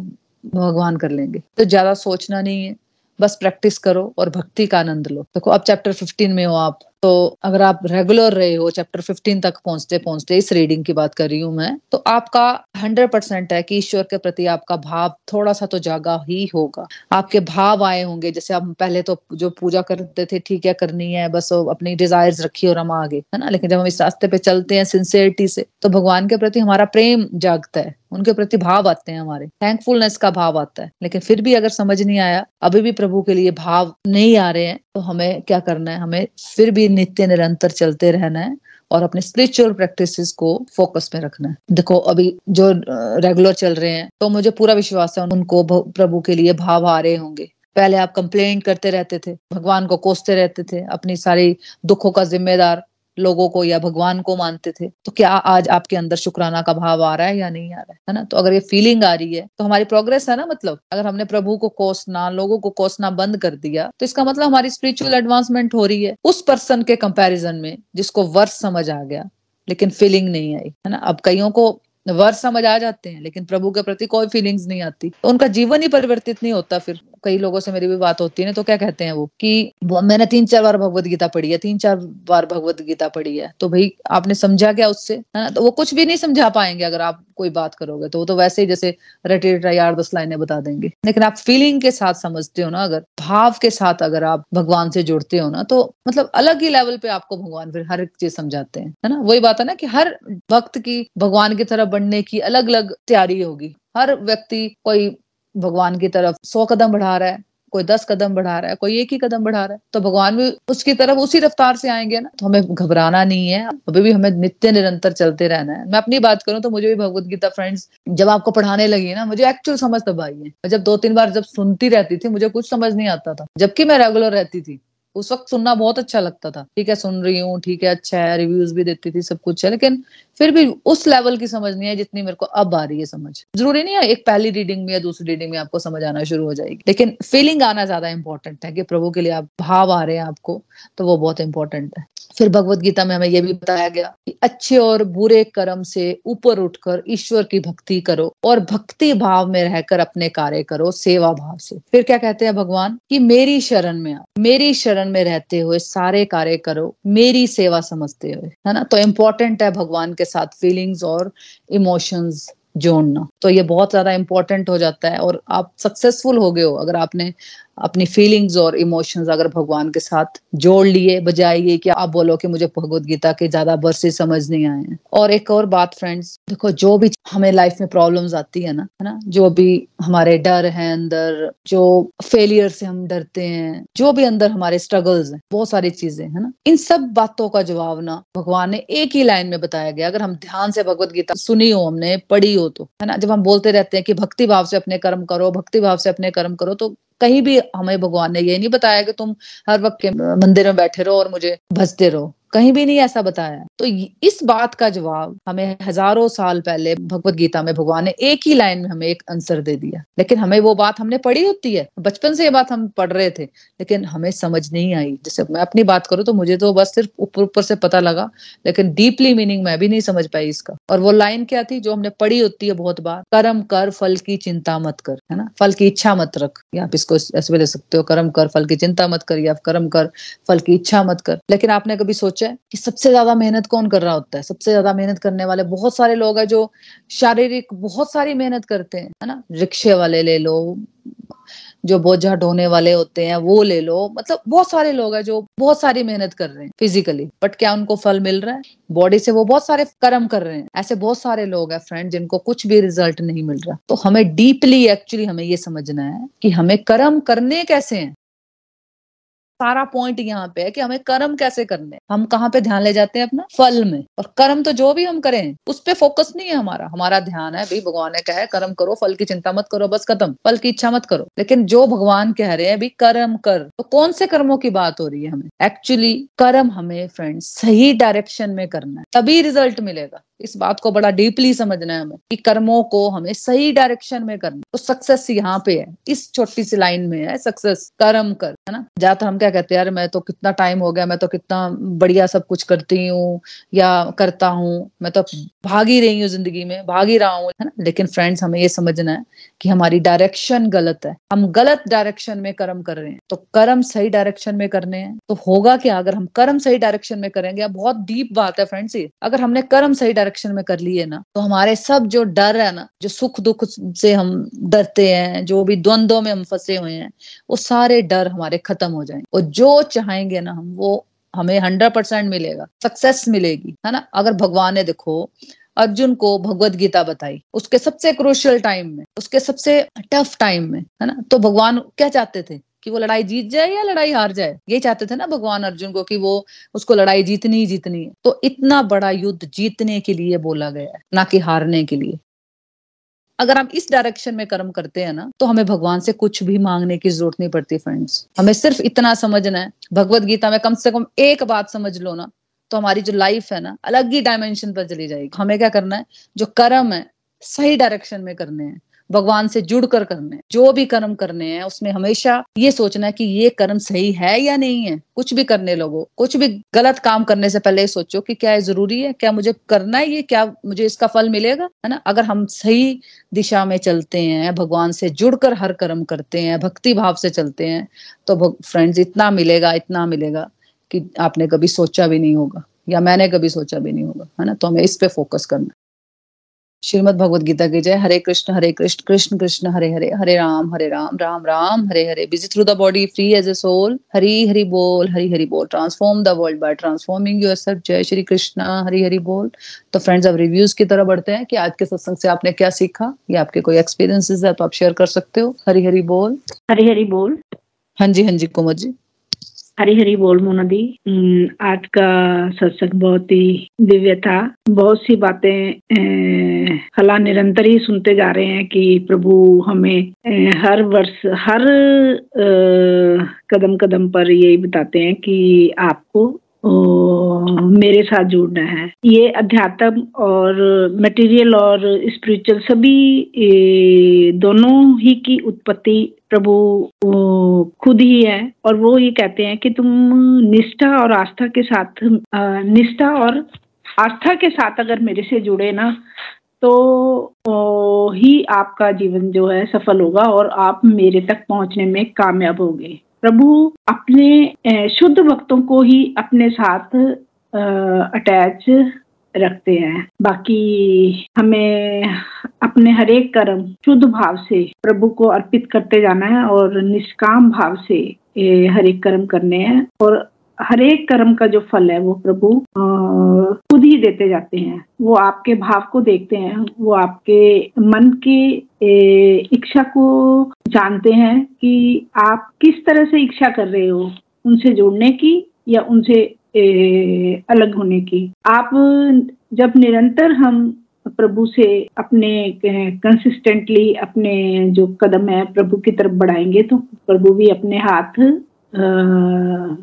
भगवान कर लेंगे। तो ज़्यादा सोचना नहीं है। बस प्रैक्टिस करो और भक्ति का आनंद लो। देखो, अब चैप्टर 15 में हो आप। तो अगर आप रेगुलर रहे हो चैप्टर 15 तक पहुँचते पहुँचते इस रीडिंग की बात कर रही हूँ मैं तो आपका 100 परसेंट है कि ईश्वर के प्रति आपका भाव थोड़ा सा तो जागा ही होगा। आपके भाव आए होंगे, जैसे आप पहले तो जो पूजा करते थे, ठीक है, करनी है, बस अपनी डिजायर्स रखी और हम आगे, है ना? लेकिन जब हम इस रास्ते पे चलते हैं सिंसियरिटी से तो भगवान के प्रति हमारा प्रेम जागता है। उनके प्रति भाव आते हैं हमारे। थैंकफुलनेस का भाव आता है। लेकिन फिर भी अगर समझ नहीं आया, अभी भी प्रभु के लिए भाव नहीं आ रहे हैं तो हमें क्या करना है? हमें फिर भी नित्य निरंतर चलते रहना है और अपने स्पिरिचुअल प्रैक्टिसेस को फोकस में रखना है। देखो, अभी जो रेगुलर चल रहे हैं तो मुझे पूरा विश्वास है उनको प्रभु के लिए भाव आ रहे होंगे। पहले आप कंप्लेन करते रहते थे, भगवान को कोसते रहते थे, अपनी सारी दुखों का जिम्मेदार लोगों को या भगवान को मानते थे तो क्या आज आपके अंदर शुक्राना का भाव आ रहा है या नहीं आ रहा है? ना? तो अगर ये फीलिंग आ रही है तो हमारी प्रोग्रेस है ना मतलब? अगर हमने प्रभु को कोसना, लोगों को कोसना बंद कर दिया तो इसका मतलब हमारी स्पिरिचुअल एडवांसमेंट हो रही है उस पर्सन के कंपैरिजन में, जिसको वर्ष समझ आ गया, लेकिन फीलिंग नहीं आई, है ना? अब कईयों को वर्ष समझ आ जाते हैं, लेकिन प्रभु के प्रति कोई फीलिंग्स नहीं आती। तो उनका जीवन ही परिवर्तित नहीं होता फिर। कई लोगों से मेरी भी बात होती है ना तो क्या कहते हैं वो कि मैंने तीन चार बार भगवत गीता पढ़ी है, तीन चार बार भगवत गीता पढ़ी है तो भाई आपने समझा क्या उससे? है ना? तो वो कुछ भी नहीं समझा पाएँगे अगर आप कोई बात करोगे तो वो तो वैसे ही जैसे रटे रटा यार दस लाइनें बता देंगे। लेकिन आप फीलिंग के साथ समझते हो ना, अगर भाव के साथ अगर आप भगवान से जुड़ते हो ना तो मतलब अलग ही लेवल पे आपको भगवान फिर हर एक चीज़ समझाते हैं, है ना? वही बात है ना कि हर वक्त की भगवान की तरफ़ बढ़ने की अलग अलग तैयारी होगी। हर व्यक्ति कोई भगवान की तरफ़ सौ कदम बढ़ा रहा है, कोई दस कदम बढ़ा रहा है, कोई एक ही कदम बढ़ा रहा है तो भगवान भी उसकी तरफ़ उसी रफ्तार से आएँगे ना। तो हमें घबराना नहीं है, अभी भी हमें नित्य निरंतर चलते रहना है। मैं अपनी बात करूँ तो मुझे भी भगवत गीता फ्रेंड्स जब आपको पढ़ाने लगी ना, मुझे एक्चुअल समझ तब आई है। जब दो तीन बार जब सुनती रहती थी, मुझे कुछ समझ नहीं आता था। जबकि मैं रेगुलर रहती थी उस वक्त सुनना बहुत अच्छा लगता था। ठीक है, सुन रही हूँ, ठीक है अच्छा है रिव्यूज़ भी देती थी, सब कुछ है, लेकिन फिर भी उस लेवल की समझ नहीं है जितनी मेरे को अब आ रही है समझ। ज़रूरी नहीं है एक पहली रीडिंग में या दूसरी रीडिंग में आपको समझ आना शुरू हो जाएगी, लेकिन फीलिंग आना ज़्यादा इंपॉर्टेंट है कि प्रभु के लिए आप भाव आ रहे हैं आपको तो वो बहुत इंपॉर्टेंट है। फिर भगवत गीता में हमें यह भी बताया गया कि अच्छे और बुरे कर्म से ऊपर उठकर ईश्वर की भक्ति करो और भक्ति भाव में रहकर अपने कार्य करो, सेवा भाव से। फिर क्या कहते हैं भगवान? कि मेरी शरण में आओ। मेरी शरण में रहते हुए सारे कार्य करो, मेरी सेवा समझते हुए। है ना? तो इम्पोर्टेंट है भगवान के साथ फीलिंग्स और इमोशंस जोड़ना। तो ये बहुत ज़्यादा इंपॉर्टेंट हो जाता है और आप सक्सेसफुल हो गए हो। अगर आपने अपनी फीलिंग्स और इमोशंस अगर भगवान के साथ जोड़ लिए, बजाय ये कि आप बोलो कि मुझे भगवत गीता के ज़्यादा वर्सेस समझ नहीं आए और एक और बात फ्रेंड्स देखो जो भी हमें लाइफ में प्रॉब्लम्स आती है ना है ना, जो भी हमारे डर है अंदर, जो फेलियर से हम डरते हैं, जो भी अंदर हमारे स्ट्रगल्स हैं बहुत सारी चीज़ें, है ना, इन सब बातों का जवाब ना भगवान ने एक ही लाइन में बताया गया। अगर हम ध्यान से भगवत गीता सुनी हो, हमने पढ़ी हो तो है ना, जब हम बोलते रहते हैं कि भक्ति भाव से अपने कर्म करो, भक्ति भाव से अपने कर्म करो तो कहीं भी हमें भगवान ने ये नहीं बताया कि तुम हर वक्त के मंदिर में बैठे रहो और मुझे भजते रहो। कहीं भी नहीं ऐसा बताया। तो इस बात का जवाब हमें हज़ारों साल पहले भगवत गीता में भगवान ने एक ही लाइन में हमें एक आंसर दे दिया। लेकिन हमें वो बात हमने पढ़ी होती है। बचपन से ये बात हम पढ़ रहे थे, लेकिन हमें समझ नहीं आई। जैसे मैं अपनी बात करूँ तो मुझे तो बस सिर्फ़ ऊपर ऊपर से पता लगा, लेकिन डीपली मीनिंग मैं भी नहीं समझ पाई इसका। और वो लाइन क्या थी जो हमने पढ़ी होती है बहुत बार? कर्म कर, फल की चिंता मत कर, है ना? फल की इच्छा मत रख। या आप इसको ऐसे भी ले सकते हो, कर्म कर, फल की चिंता मत कर, या कर्म कर, फल की इच्छा मत कर। लेकिन आपने कभी सोचा है कि सबसे ज़्यादा मेहनत कौन कर रहा होता है? सबसे ज़्यादा मेहनत करने वाले बहुत सारे लोग हैं जो शारीरिक बहुत सारी मेहनत करते हैं, है ना? रिक्शे वाले ले लो, जो बोझा ढोने वाले होते हैं, वो ले लो। मतलब बहुत सारे लोग हैं जो बहुत सारी मेहनत कर रहे हैं फिजिकली बट क्या उनको फल मिल रहा है? बॉडी से वो बहुत सारे कर्म कर रहे हैं। ऐसे बहुत सारे लोग हैं फ्रेंड जिनको कुछ भी रिज़ल्ट नहीं मिल रहा। तो हमें डीपली एक्चुअली हमें ये समझना है कि हमें कर्म करने कैसे हैं? सारा पॉइंट यहाँ पे है कि हमें कर्म कैसे करने हम कहाँ पे ध्यान ले जाते हैं अपना? फल में। और कर्म तो जो भी हम करें, उस पर फोकस नहीं है हमारा। हमारा ध्यान है, भाई भगवान ने कहा है, कर्म करो, फल की चिंता मत करो, बस खत्म। फल की इच्छा मत करो। लेकिन जो भगवान कह रहे हैं, भाई कर्म कर तो कौन से कर्मों की बात हो रही है हमें? एक्चुअली कर्म हमें फ्रेंड सही डायरेक्शन में करना है। तभी रिज़ल्ट मिलेगा। इस बात को बड़ा डीपली समझना है हमें कि कर्मों को हमें सही डायरेक्शन में करना तो सक्सेस यहाँ पे है। इस छोटी सी लाइन में है सक्सेस कर्म कर, है ना? ज़्यादातर हम क्या कहते हैं, यार, मैं तो कितना टाइम हो गया, मैं तो कितना बढ़िया सब कुछ करती हूँ या करता हूँ। मैं तो भाग ही रही हूँ ज़िंदगी में, भाग ही रहा हूँ है ना? लेकिन फ्रेंड्स हमें ये समझना है कि हमारी डायरेक्शन गलत है। हम गलत डायरेक्शन में कर्म कर रहे हैं। तो कर्म सही डायरेक्शन में करने हैं। तो होगा क्या? अगर हम कर्म सही डायरेक्शन में करेंगे बहुत डीप बात है फ्रेंड्स ये। अगर हमने कर्म सही डायरेक्शन में कर लिए ना तो हमारे सब जो डर है ना, जो सुख दुख से हम डरते हैं, जो भी द्वंद्व में हम फंसे हुए हैं, वो सारे डर हमारे खत्म हो जाएँगे। और जो चाहेंगे ना हम, वो हमें हंड्रेड परसेंट मिलेगा सक्सेस मिलेगी, है ना? अगर भगवान ने देखो, अर्जुन को भगवत गीता बताई, उसके सबसे क्रूशियल टाइम में, उसके सबसे टफ टाइम में, है ना? तो भगवान क्या चाहते थे? कि वो लड़ाई जीत जाए या लड़ाई हार जाए। ये चाहते थे ना भगवान अर्जुन को कि वो उसको लड़ाई जीतनी ही जीतनी है। तो इतना बड़ा युद्ध जीतने के लिए बोला गया है, ना कि हारने के लिए। अगर हम इस डायरेक्शन में कर्म करते हैं ना तो हमें भगवान से कुछ भी मांगने की ज़रूरत नहीं पड़ती फ्रेंड्स हमें सिर्फ़ इतना समझना है। भगवत गीता में कम से कम एक बात समझ लो ना तो हमारी जो लाइफ है ना, अलग ही डायमेंशन पर चली जाएगी। हमें क्या करना है? जो कर्म है, सही डायरेक्शन में करने हैं। भगवान से जुड़कर करने जो भी कर्म करने हैं, उसमें हमेशा ये सोचना है कि ये कर्म सही है या नहीं है। कुछ भी करने लोगो। कुछ भी गलत काम करने से पहले सोचो कि क्या ये ज़रूरी है? क्या मुझे करना है ये? क्या मुझे इसका फल मिलेगा? है ना? अगर हम सही दिशा में चलते हैं, भगवान से जुड़कर हर कर्म करते हैं, भक्ति भाव से चलते हैं तो फ्रेंड्स इतना मिलेगा इतना मिलेगा कि आपने कभी सोचा भी नहीं होगा या मैंने कभी सोचा भी नहीं होगा। है ना? तो हमें इस पे फोकस करना श्रीमद भगवद गीता की जय। Hare Krishna Hare Krishna Krishna Krishna Hare Hare Hare Ram Hare Ram Ram Ram Hare Hare. Busy through the body free as a soul Hari Hari बोल हरी हरि बोल। Transform the world by transforming yourself जय श्री कृष्ण हरी हरि बोल। तो friends अब reviews की तरह बढ़ते हैं कि आज के सत्संग से आपने क्या सीखा? या आपके कोई एक्सपीरियंसेस है तो आप शेयर कर सकते हो। हरी हरि बोल। हरी हरि बोल। हाँ जी हाँ जी कुमार जी। हरी हरी बोल मोना दी। आज का सत्संग बहुत ही दिव्य था। बहुत सी बातें कला निरंतर ही सुनते जा रहे हैं कि प्रभु हमें हर वर्ष, हर कदम कदम पर यही बताते हैं कि आपको मेरे साथ जुड़ना है। ये अध्यात्म और मटेरियल और स्पिरिचुअल सभी दोनों ही की उत्पत्ति प्रभु खुद ही है। और वो ये कहते हैं कि तुम निष्ठा और आस्था के साथ निष्ठा और आस्था के साथ अगर मेरे से जुड़े ना तो ही आपका जीवन जो है सफल होगा और आप मेरे तक पहुँचने में कामयाब होंगे। प्रभु अपने शुद्ध भक्तों को ही अपने साथ अटैच रखते हैं। बाकी हमें अपने हरेक कर्म शुद्ध भाव से प्रभु को अर्पित करते जाना है और निष्काम भाव से हरेक कर्म करने हैं और हर एक कर्म का जो फल है वो प्रभु खुद ही देते जाते हैं। वो आपके भाव को देखते हैं वो आपके मन की इच्छा को जानते हैं कि आप किस तरह से इच्छा कर रहे हो उनसे जुड़ने की या उनसे ए, अलग होने की। आप जब निरंतर हम प्रभु से अपने कंसिस्टेंटली अपने जो कदम है प्रभु की तरफ़ बढ़ाएँगे तो प्रभु भी अपने हाथ आ,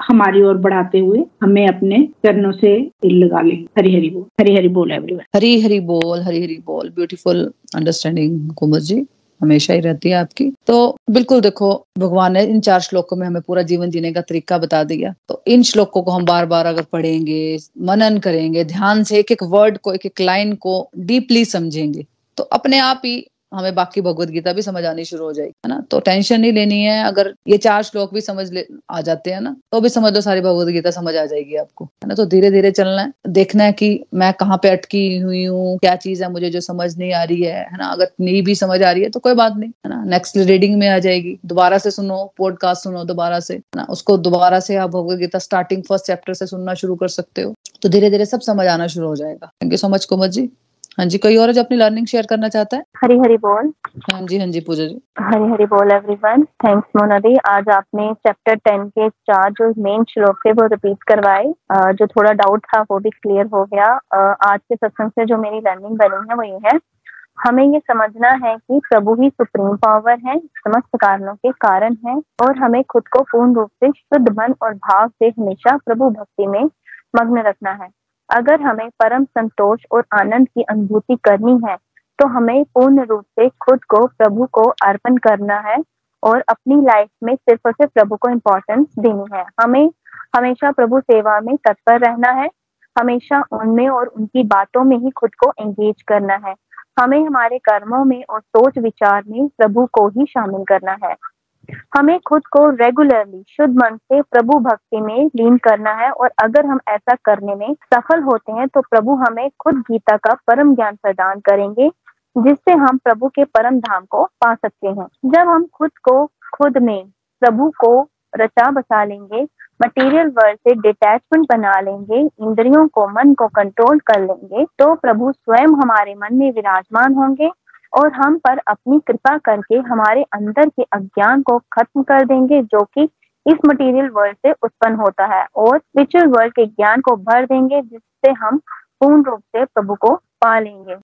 हमारी ओर बढ़ाते हुए हमें अपने चरणों से लगा लेंगे हरी हरी बोल हरी हरी बोल एवरीवन हरी हरी बोल हरी हरी बोल। Beautiful understanding Kumar ji. हमेशा ही रहती है आपकी। तो बिल्कुल देखो, भगवान ने इन चार श्लोकों में हमें पूरा जीवन जीने का तरीका बता दिया। तो इन श्लोकों को हम बार बार अगर पढ़ेंगे, मनन करेंगे, ध्यान से एक एक वर्ड को एक एक लाइन को डीपली समझेंगे तो अपने आप ही हमें बाकी भगवत गीता भी समझ आनी शुरू हो जाएगी, है ना? तो टेंशन नहीं लेनी है, अगर ये चार श्लोक भी समझ ले, आ जाते हैं ना तो भी समझ लो, सारी भगवत गीता समझ आ जाएगी आपको, है ना? तो धीरे धीरे चलना है, देखना है कि मैं कहाँ पे अटकी हुई हूँ, क्या चीज़ है मुझे जो समझ नहीं आ रही है है ना? अगर नहीं भी समझ आ रही है तो कोई बात नहीं, है ना? नेक्स्ट रीडिंग में आ जाएगी, दोबारा से सुनो पॉडकास्ट सुनो दोबारा से ना? उसको दोबारा से आप Bhagavad Gita starting first chapter से सुनना शुरू कर सकते हो तो धीरे धीरे सब समझ आना शुरू हो जाएगा। Thank you so much Kumar ji. हाँ जी कोई और जो अपनी लर्निंग शेयर करना चाहता है? हरी हरी बोल। हाँ जी हाँ जी पूजा जी। हरी हरी बोल एवरीवन थैंक्स मोनादी आज आपने चैप्टर टेन के चार जो मेन श्लोक थे वो रिपीट करवाए। जो थोड़ा डाउट था वो भी क्लियर हो गया। आज के सत्संग से जो मेरी लर्निंग बनी है वो ये है। हमें ये समझना है कि प्रभु ही सुप्रीम पावर है समस्त कारणों के कारण है और हमें खुद को पूर्ण रूप से शुद्ध मन और भाव से हमेशा प्रभु भक्ति में मग्न रखना है। अगर हमें परम संतोष और आनंद की अनुभूति करनी है तो हमें पूर्ण रूप से खुद को प्रभु को अर्पण करना है और अपनी लाइफ में सिर्फ़ और सिर्फ़ प्रभु को इम्पोर्टेंस देनी है। हमें हमेशा प्रभु सेवा में तत्पर रहना है, हमेशा उनमें और उनकी बातों में ही खुद को एंगेज करना है। हमें हमारे कर्मों में और सोच विचार में प्रभु को ही शामिल करना है। हमें खुद को रेगुलरली शुद्ध मन से प्रभु भक्ति में लीन करना है और अगर हम ऐसा करने में सफल होते हैं तो प्रभु हमें खुद गीता का परम ज्ञान प्रदान करेंगे, जिससे हम प्रभु के परम धाम को पा सकते हैं। जब हम खुद को, खुद में प्रभु को रचा बसा लेंगे मटेरियल वर्ल्ड से डिटैचमेंट बना लेंगे, इंद्रियों को, मन को कंट्रोल कर लेंगे तो प्रभु स्वयं हमारे मन में विराजमान होंगे। और हम पर अपनी कृपा करके हमारे अंदर के अज्ञान को खत्म कर देंगे, जो कि इस मटेरियल वर्ल्ड से उत्पन्न होता है। और स्पिरिचुअल वर्ल्ड के ज्ञान को भर देंगे, जिससे हम पूर्ण रूप से प्रभु को पा लेंगे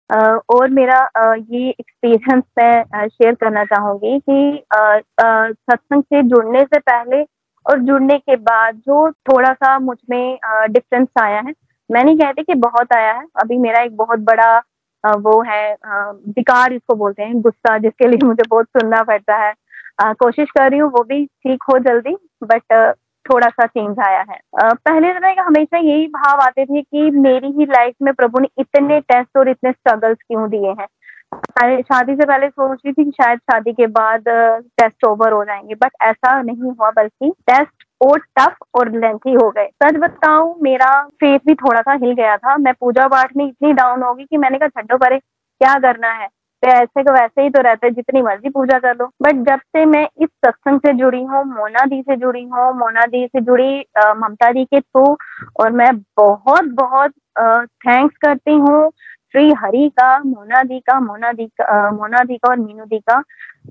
और मेरा ये एक्सपीरियंस मैं शेयर करना चाहूँगी कि सत्संग से जुड़ने से पहले और जुड़ने के बाद जो थोड़ा सा मुझमें डिफरेंस आया है, मैं नहीं कहती कि बहुत आया है। अभी मेरा एक बहुत बड़ा वो है विकार इसको बोलते हैं, गुस्सा, जिसके लिए मुझे बहुत सुनना पड़ता है। कोशिश कर रही हूँ, वो भी ठीक हो जल्दी, बट थोड़ा सा चेंज आया है। पहले समय का हमेशा यही भाव आते थे कि मेरी ही लाइफ में प्रभु ने इतने टेस्ट और इतने स्ट्रगल्स क्यों दिए हैं? शादी से पहले सोच रही थी कि शायद शादी के बाद टेस्ट ओवर हो जाएँगे बट ऐसा नहीं हुआ, बल्कि टेस्ट और टफ और लेंथी हो गए। सच बताऊँ, मेरा फेस भी थोड़ा सा हिल गया था। मैं पूजा पाठ में इतनी डाउन होगी कि मैंने कहा, छड्डो परे, क्या करना है? तो ऐसे को वैसे ही तो रहते है, जितनी मर्ज़ी पूजा कर लो। बट जब से मैं इस सत्संग से जुड़ी हूँ, मोना दी से जुड़ी हूँ, मोना दी से जुड़ी ममता दी के थ्रू और मैं बहुत बहुत थैंक्स करती हूँ। श्री हरि का मोना दी का मोना दी का मोना दी का और मीनू दी का,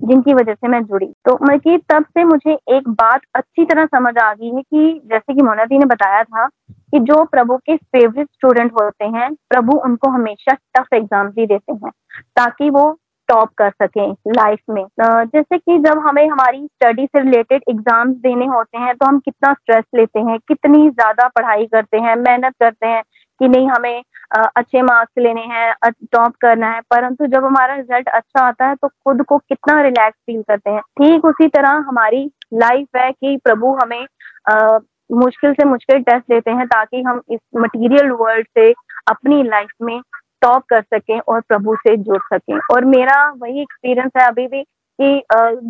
जिनकी वजह से मैं जुड़ी। तो मतलब तब से मुझे एक बात अच्छी तरह समझ आ गई है कि जैसे कि मोना दी ने बताया था कि जो प्रभु के फेवरेट स्टूडेंट होते हैं, प्रभु उनको हमेशा टफ एग्ज़ाम भी देते हैं, ताकि वो टॉप कर सके लाइफ में। जैसे कि जब हमें हमारी स्टडी से रिलेटेड एग्ज़ाम्स देने होते हैं तो हम कितना स्ट्रेस लेते हैं, कितनी ज़्यादा पढ़ाई करते हैं, मेहनत करते हैं कि नहीं हमें अच्छे मार्क्स लेने हैं टॉप करना है। परंतु जब हमारा रिज़ल्ट अच्छा आता है तो खुद को कितना रिलैक्स फील करते हैं। ठीक उसी तरह हमारी लाइफ है कि प्रभु हमें आ, मुश्किल से मुश्किल टेस्ट देते हैं ताकि हम इस मटेरियल वर्ल्ड से अपनी लाइफ में टॉप कर सकें और प्रभु से जुड़ सकें। और मेरा वही एक्सपीरियंस है अभी भी कि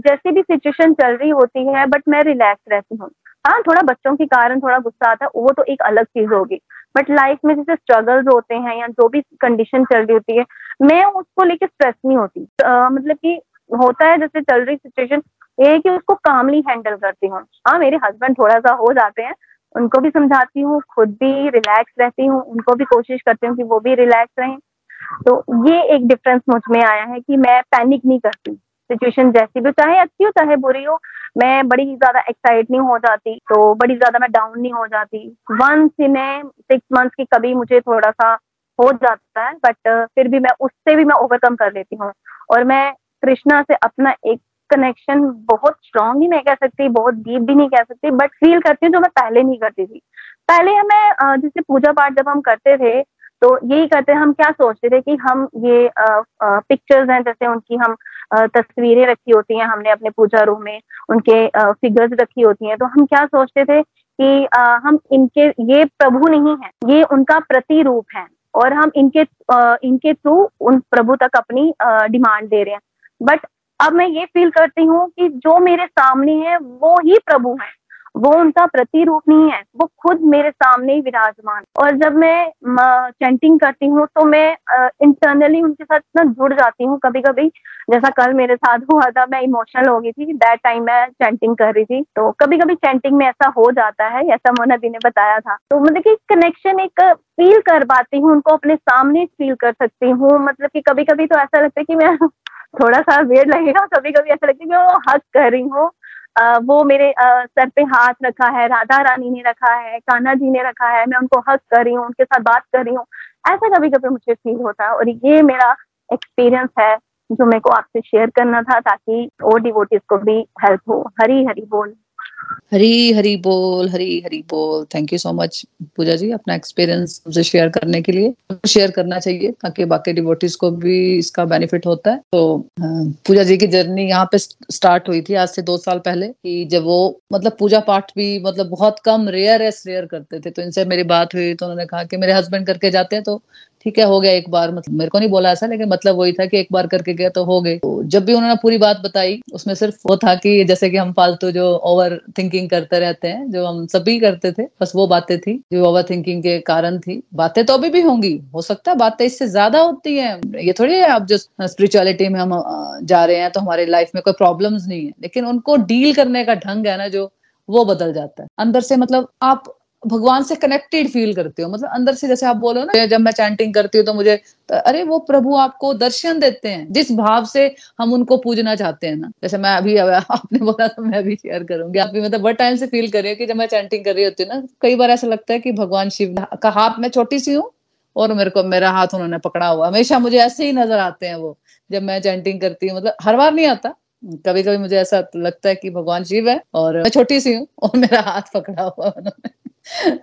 जैसी भी सिचुएशन चल रही होती है बट मैं रिलैक्स रहती हूँ। हाँ थोड़ा बच्चों के कारण थोड़ा गुस्सा आता है वो तो एक अलग चीज़ होगी। बट लाइफ में जैसे स्ट्रगल्स होते हैं या जो भी कंडीशन चल रही होती है मैं उसको लेके स्ट्रेस नहीं होती। आ, मतलब कि होता है जैसे चल रही सिचुएशन ये है कि उसको कामली हैंडल करती हूँ। हाँ मेरे हस्बैंड थोड़ा सा हो जाते हैं उनको भी समझाती हूँ खुद भी रिलैक्स रहती हूँ उनको भी कोशिश करती हूँ कि वो भी रिलैक्स रहें। तो ये एक डिफरेंस मुझमें आया है कि मैं पैनिक नहीं करती। सिचुएशन जैसी भी चाहे अच्छी हो, चाहे बुरी हो, मैं बड़ी ज़्यादा एक्साइट नहीं हो जाती तो बड़ी ज़्यादा मैं डाउन नहीं हो जाती। वंस इन सिक्स मंथ्स की कभी मुझे थोड़ा सा हो जाता है बट फिर भी मैं उससे भी मैं ओवरकम कर लेती हूँ। और मैं कृष्णा से अपना एक कनेक्शन बहुत स्ट्रांग ही मैं कह सकती, बहुत डीप भी नहीं कह सकती बट फील करती हूँ जो मैं पहले नहीं करती थी। पहले हमें जैसे पूजा पाठ जब हम करते थे तो यही करते हम क्या सोचते थे कि हम ये पिक्चर्स हैं, जैसे उनकी हम तस्वीरें रखी होती हैं हमने अपने पूजा रूम में, उनके फिगर्स रखी होती हैं तो हम क्या सोचते थे कि हम इनके, ये प्रभु नहीं है, ये उनका प्रतिरूप है, और हम इनके इनके थ्रू उन प्रभु तक अपनी डिमांड दे रहे हैं। बट अब मैं ये फील करती हूँ कि जो मेरे सामने है, वो ही प्रभु है। वो उनका प्रतिरूप नहीं है। वो खुद मेरे सामने ही विराजमान। और जब मैं चैंटिंग करती हूँ तो मैं इंटरनली उनके साथ इतना जुड़ जाती हूँ कभी कभी जैसा कल मेरे साथ हुआ था, मैं इमोशनल हो गई थी। दैट टाइम मैं चैंटिंग कर रही थी। तो कभी कभी चैंटिंग में ऐसा हो जाता है, ऐसा मोना दी ने बताया था। तो मतलब की कनेक्शन एक फील कर पाती हूँ, उनको अपने सामने फील कर सकती हूँ। मतलब की कभी कभी तो ऐसा लगता है कि मैं थोड़ा सा वेट लगेगा कभी कभी ऐसा लगता है कि वो हक कर रही हूँ। वो मेरे सर पे हाथ रखा है, राधा रानी ने रखा है, कान्हा जी ने रखा है, मैं उनको हक कर रही हूँ, उनके साथ बात कर रही हूँ। ऐसा कभी कभी मुझे फील होता है और ये मेरा एक्सपीरियंस है जो मेरे को आपसे शेयर करना था ताकि और डिवोटिस को भी हेल्प हो हरी हरी बोल। हरी हरी बोल, हरी हरी बोल। Thank you so much Pooja ji, अपना एक्सपीरियंस मुझे शेयर करने के लिए। शेयर करना चाहिए, ताकि बाकी डिवोटीज को भी इसका बेनिफिट होता है। तो पूजा जी की जर्नी यहाँ पे स्टार्ट हुई थी आज से दो साल पहले कि जब वो मतलब पूजा पाठ भी मतलब बहुत कम रेयर एस रेयर करते थे। तो इनसे मेरी बात हुई तो उन्होंने कहा कि मेरे हस्बैंड करके जाते हैं तो ठीक है, हो गया एक बार। मतलब मेरे को नहीं बोला ऐसा, लेकिन मतलब वही था कि एक बार करके गया तो हो गए। तो जब भी उन्होंने पूरी बात बताई, उसमें सिर्फ़ वो था कि जैसे कि हम फालतू जो ओवर थिंकिंग करते रहते हैं, जो हम सभी करते थे, बस वो बातें थी, जो ओवर थिंकिंग के कारण थी। बातें तो अभी भी होंगी, हो सकता है बातें इससे ज़्यादा होती है। ये थोड़ी है अब जो स्पिरिचुअलिटी में हम जा रहे हैं तो हमारे लाइफ में कोई प्रॉब्लम नहीं है। लेकिन उनको डील करने का ढंग है ना, जो वो बदल जाता है। अंदर से मतलब आप भगवान से कनेक्टेड फील करती हूँ। मतलब अंदर से जैसे आप बोलो ना, जब मैं चैंटिंग करती हूँ तो मुझे तो अरे वो प्रभु आपको दर्शन देते हैं। जिस भाव से हम उनको पूजना चाहते हैं ना। जैसे मैं अभी आपने बोला तो मैं भी शेयर करूँगी। आप भी मतलब बहुत टाइम से फील कर रही कि जब मैं चैंटिंग कर रही होती हूँ ना, कई बार ऐसा लगता है कि भगवान शिव का हाथ मैं छोटी सी हूँ और मेरे को, मेरा हाथ उन्होंने पकड़ा हुआ। हमेशा मुझे ऐसे ही नज़र आते हैं वो, जब मैं चैंटिंग करती हूँ। मतलब हर बार नहीं आता। कभी कभी मुझे ऐसा लगता है कि भगवान शिव है और मैं छोटी सी हूँ और मेरा हाथ पकड़ा हुआ उन्होंने।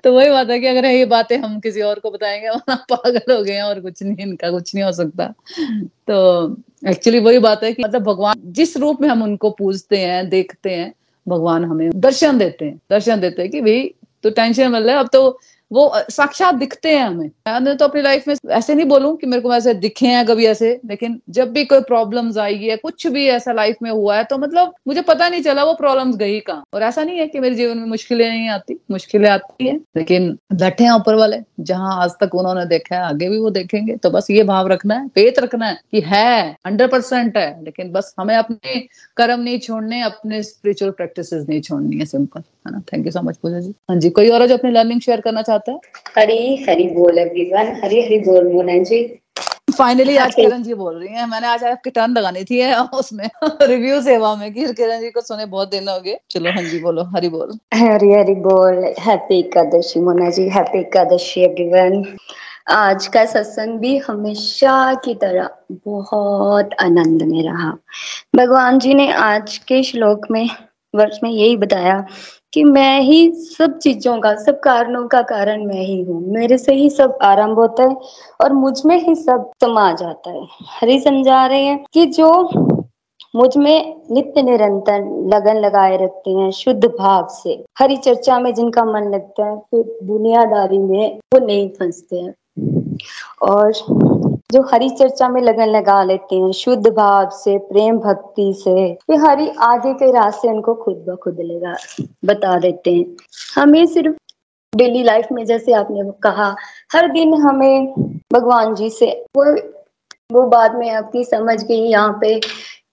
तो वही बात है कि अगर ये बातें हम किसी और को बताएँगे वरना पागल हो गए हैं और कुछ नहीं, इनका कुछ नहीं हो सकता। तो एक्चुअली वही बात है कि मतलब भगवान, जिस रूप में हम उनको पूजते हैं, देखते हैं, भगवान हमें दर्शन देते हैं। दर्शन देते हैं कि भाई तो टेंशन मतलब अब तो वो साक्षात दिखते हैं हमें। मैंने तो अपनी लाइफ में ऐसे नहीं बोलूँ कि मेरे को ऐसे दिखे हैं कभी ऐसे, लेकिन जब भी कोई प्रॉब्लम्स आई है कुछ भी ऐसा लाइफ में हुआ है तो मतलब मुझे पता नहीं चला वो प्रॉब्लम्स गई कहाँ। और ऐसा नहीं है कि मेरे जीवन में मुश्किलें नहीं आती, मुश्किलें आती है, लेकिन बैठे हैं ऊपर वाले, जहाँ आज तक उन्होंने देखा है, आगे भी वो देखेंगे। तो बस ये भाव रखना है पेत रखना है कि है हंड्रेड परसेंट है, लेकिन बस हमें अपने कर्म नहीं छोड़ने, अपने स्पिरिचुअल प्रैक्टिस नहीं छोड़नी है सिंपल है ना? Thank you so much Pooja ji. हाँ जी, कोई और जो अपनी लर्निंग शेयर करना चाहता है? हरी हरी बोल एवरीवन हरी हरी बोल मोना जी। फाइनली आज किरण जी बोल रही हैं। मैंने आज आपकी टर्न लगानी थी उसमें। रिव्यू सेवा में कि किरण जी को सुने बहुत दिन हो गए। चलो हाँ जी बोलो हरी बोल। हरी हरी बोल। Happy Ekadashi Mona ji. Happy Ekadashi everyone आज का सत्संग भी हमेशा की तरह बहुत आनंद में रहा। भगवान जी ने आज के श्लोक में वर्ष में यही बताया कि मैं ही सब चीज़ों का, सब कारणों का कारण मैं ही हूँ। मेरे से ही सब आरंभ होता है और मुझमें ही सब समा जाता है। हरी समझा रहे हैं कि जो मुझमें नित्य निरंतर लगन लगाए रखते हैं शुद्ध भाव से। हरी चर्चा में जिनका मन लगता है, फिर दुनियादारी में वो नहीं फंसते हैं। और जो हरी चर्चा में लगन लगा लेते हैं, शुद्ध भाव से, प्रेम भक्ति से, ये हरी आगे के रास्ते उनको खुद ब खुद लगा, बता देते हैं। हमें सिर्फ़ डेली लाइफ में, जैसे आपने कहा, हर दिन हमें भगवान जी से, वो वो बाद में आपकी समझ गई यहाँ पे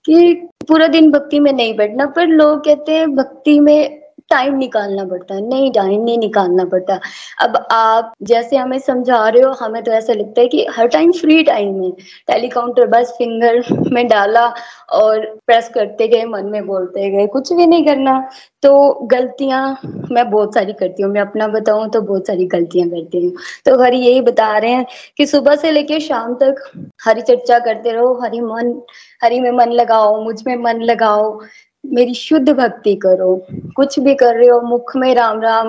कि पूरा दिन भक्ति में नहीं बैठना, पर लोग कहते हैं भक्ति में टाइम निकालना पड़ता है। नहीं टाइम नहीं निकालना पड़ता। अब आप जैसे हमें समझा रहे हो, हमें तो ऐसा लगता है कि हर टाइम फ्री टाइम है। टेलीकाउंटर बस फिंगर में डाला और प्रेस करते गए, मन में बोलते गए, कुछ भी नहीं करना। तो गलतियाँ मैं बहुत सारी करती हूँ। मैं अपना बताऊँ तो बहुत सारी गलतियाँ करती हूँ। तो हरी यही बता रहे हैं कि सुबह से लेके शाम तक हरी चर्चा करते रहो। हरी मन, हरी में मन लगाओ, मुझमें मन लगाओ। मेरी शुद्ध भक्ति करो। कुछ भी कर रहे हो, मुख में राम राम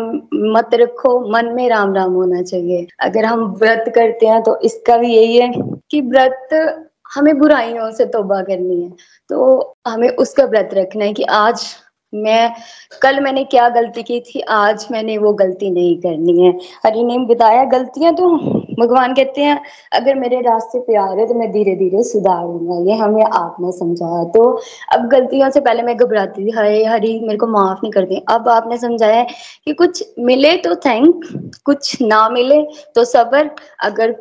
मत रखो, मन में राम राम होना चाहिए। अगर हम व्रत करते हैं तो इसका भी यही है कि व्रत हमें बुराइयों से तोबा करनी है। तो हमें उसका व्रत रखना है कि आज मैं, कल मैंने क्या गलती की थी, आज मैंने वो गलती नहीं करनी है। हरि ने बताया गलतियाँ तो भगवान कहते हैं, अगर मेरे रास्ते पे आ रहे तो मैं धीरे धीरे सुधारूँगा, ये हमें आपने समझाया। तो अब गलतियों से पहले मैं घबराती थी हरे हरी, मेरे को माफ़ नहीं करती। अब आपने समझाया कि कुछ मिले तो थैंक, कुछ ना मिले तो सबर, अगर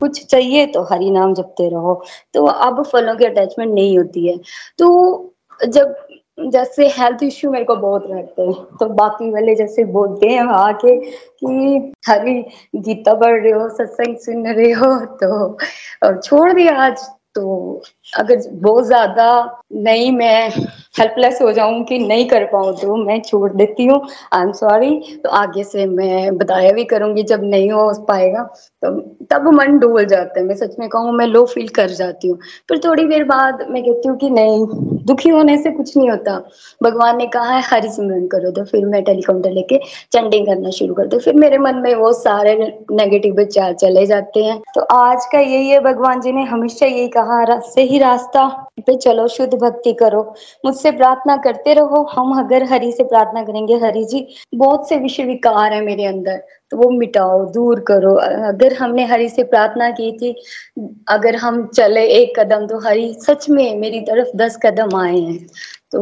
कुछ चाहिए तो हरि नाम जपते रहो। तो अब फलों की अटैचमेंट नहीं होती है। तो जब जैसे हेल्थ इश्यू मेरे को बहुत रहते हैं। तो बाकी वाले जैसे बोलते हैं वहाँ के कि हरी गीता पढ़ रहे हो, सत्संग सुन रहे हो तो छोड़ दिया आज। तो अगर बहुत ज़्यादा नहीं, मैं हेल्पलेस हो जाऊँ कि नहीं कर पाऊँ तो मैं छोड़ देती हूँ। आई एम सॉरी तो आगे से मैं बताया भी करूँगी जब नहीं हो पाएगा। तो तब मन डोल जाता है। मैं सच में कहूँ, मैं लो फील कर जाती हूँ। फिर थोड़ी देर बाद मैं कहती हूँ कि नहीं, दुखी होने से कुछ नहीं होता। भगवान ने कहा है, हरि सिमरन करो। तो फिर मैं टेलीकाउंटर लेके चंडिंग करना शुरू कर दो फिर मेरे मन में वो सारे नेगेटिव विचार चले जाते हैं। तो आज का यही है। भगवान जी ने हमेशा यही कहा सही रास्ता पे चलो, शुद्ध भक्ति करो। मुझसे प्रार्थना करते रहो। हम अगर हरि से प्रार्थना करेंगे, हरि जी, बहुत से विषय विकार है मेरे अंदर तो वो मिटाओ, दूर करो। अगर हमने हरि से प्रार्थना की थी, अगर हम चले एक कदम तो हरि सच में मेरी तरफ़ दस कदम आए हैं। तो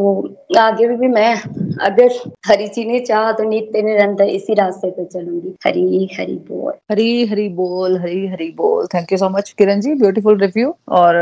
आगे भी, भी मैं अगर हरी जी ने चाह तो नित्य निरंतर इसी रास्ते पे चलूँगी। हरी हरी बोल। हरी हरी बोल हरी हरी बोल। Thank you so much Kiran ji beautiful review और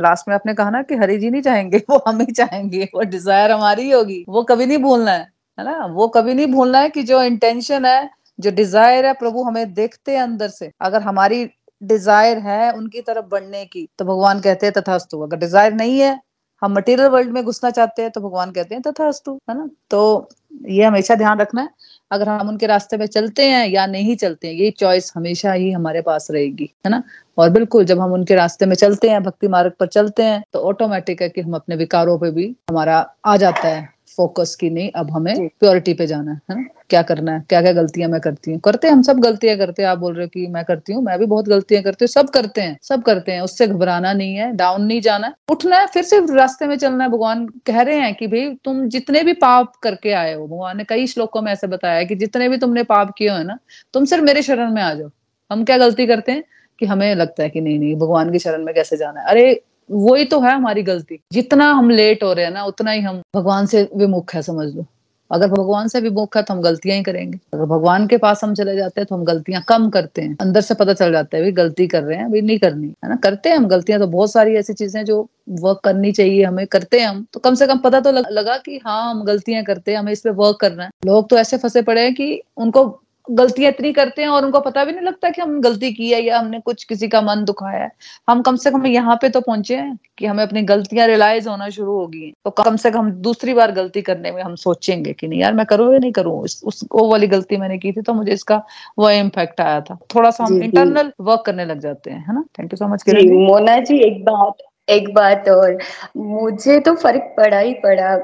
लास्ट में आपने कहा ना कि हरी जी नहीं चाहेंगे वो हम ही चाहेंगे। वो डिज़ायर हमारी होगी। वो कभी नहीं भूलना है है ना? वो कभी नहीं भूलना है कि जो इंटेंशन है जो डिज़ायर है प्रभु हमें देखते हैं अंदर से। अगर हमारी डिज़ायर है उनकी तरफ़ बढ़ने की तो भगवान कहते हैं तथास्तु। अगर डिज़ायर नहीं है हम मटेरियल वर्ल्ड में घुसना चाहते हैं तो भगवान कहते हैं तथा अस्तु है ना? तो ये हमेशा ध्यान रखना है। अगर हम उनके रास्ते में चलते हैं या नहीं चलते हैं, ये चॉइस हमेशा ही हमारे पास रहेगी, है ना? और बिल्कुल, जब हम उनके रास्ते में चलते हैं, भक्ति मार्ग पर चलते हैं तो ऑटोमेटिक है कि हम अपने विकारों पर भी हमारा आ जाता है। फोकस की नहीं अब हमें प्योरिटी पे जाना है ना? क्या करना है? क्या क्या गलतियाँ मैं करती हूँ? करते हैं हम सब गलतियाँ करते हैं। आप बोल रहे हो कि मैं करती हूँ मैं भी बहुत गलतियाँ करती हूँ सब करते हैं सब करते हैं उससे घबराना नहीं है डाउन नहीं जाना है। उठना है फिर से रास्ते में चलना है। भगवान कह रहे हैं कि भाई तुम जितने भी पाप करके आए हो भगवान ने कई श्लोकों में ऐसे बताया है कि जितने भी तुमने पाप किए हो ना? तुम सिर्फ़ मेरे शरण में आ जाओ। हम क्या गलती करते हैं? कि हमें लगता है कि नहीं नहीं भगवान की शरण में कैसे जाना है? अरे वही तो है हमारी गलती। जितना हम लेट हो रहे हैं ना, उतना ही हम भगवान से विमुख है, समझ लो। अगर भगवान से विमुख है तो हम गलतियाँ ही करेंगे। अगर भगवान के पास हम चले जाते हैं तो हम गलतियाँ कम करते हैं। अंदर से पता चल जाता है भी गलती कर रहे हैं अभी नहीं करनी। है ना? करते हैं हम गलतियाँ तो बहुत सारी ऐसी चीज़ें जो वर्क करनी चाहिए हमें, करते हैं हम। तो कम से कम पता तो लगा कि हाँ हम गलतियाँ करते हैं, हमें इस पे वर्क करना है। लोग तो ऐसे फंसे पड़े हैं कि उनको गलतियाँ इतनी करते हैं और उनको पता भी नहीं लगता कि हम गलती की है या हमने कुछ किसी का मन दुखाया है। हम कम से कम यहाँ पे तो पहुँचे हैं कि हमें अपनी गलतियाँ रियलाइज़ होना शुरू होगी। तो कम से कम दूसरी बार गलती करने में हम सोचेंगे कि नहीं यार मैं करूँ या नहीं करूँ? उस वो वाली गलती मैंने की थी तो मुझे इसका वो इम्पैक्ट आया था। थोड़ा सा हम इंटरनल वर्क करने लग जाते हैं है ना? Thank you so much Mona ji एक बात एक बात और। मुझे तो फ़र्क पड़ा ही पड़ा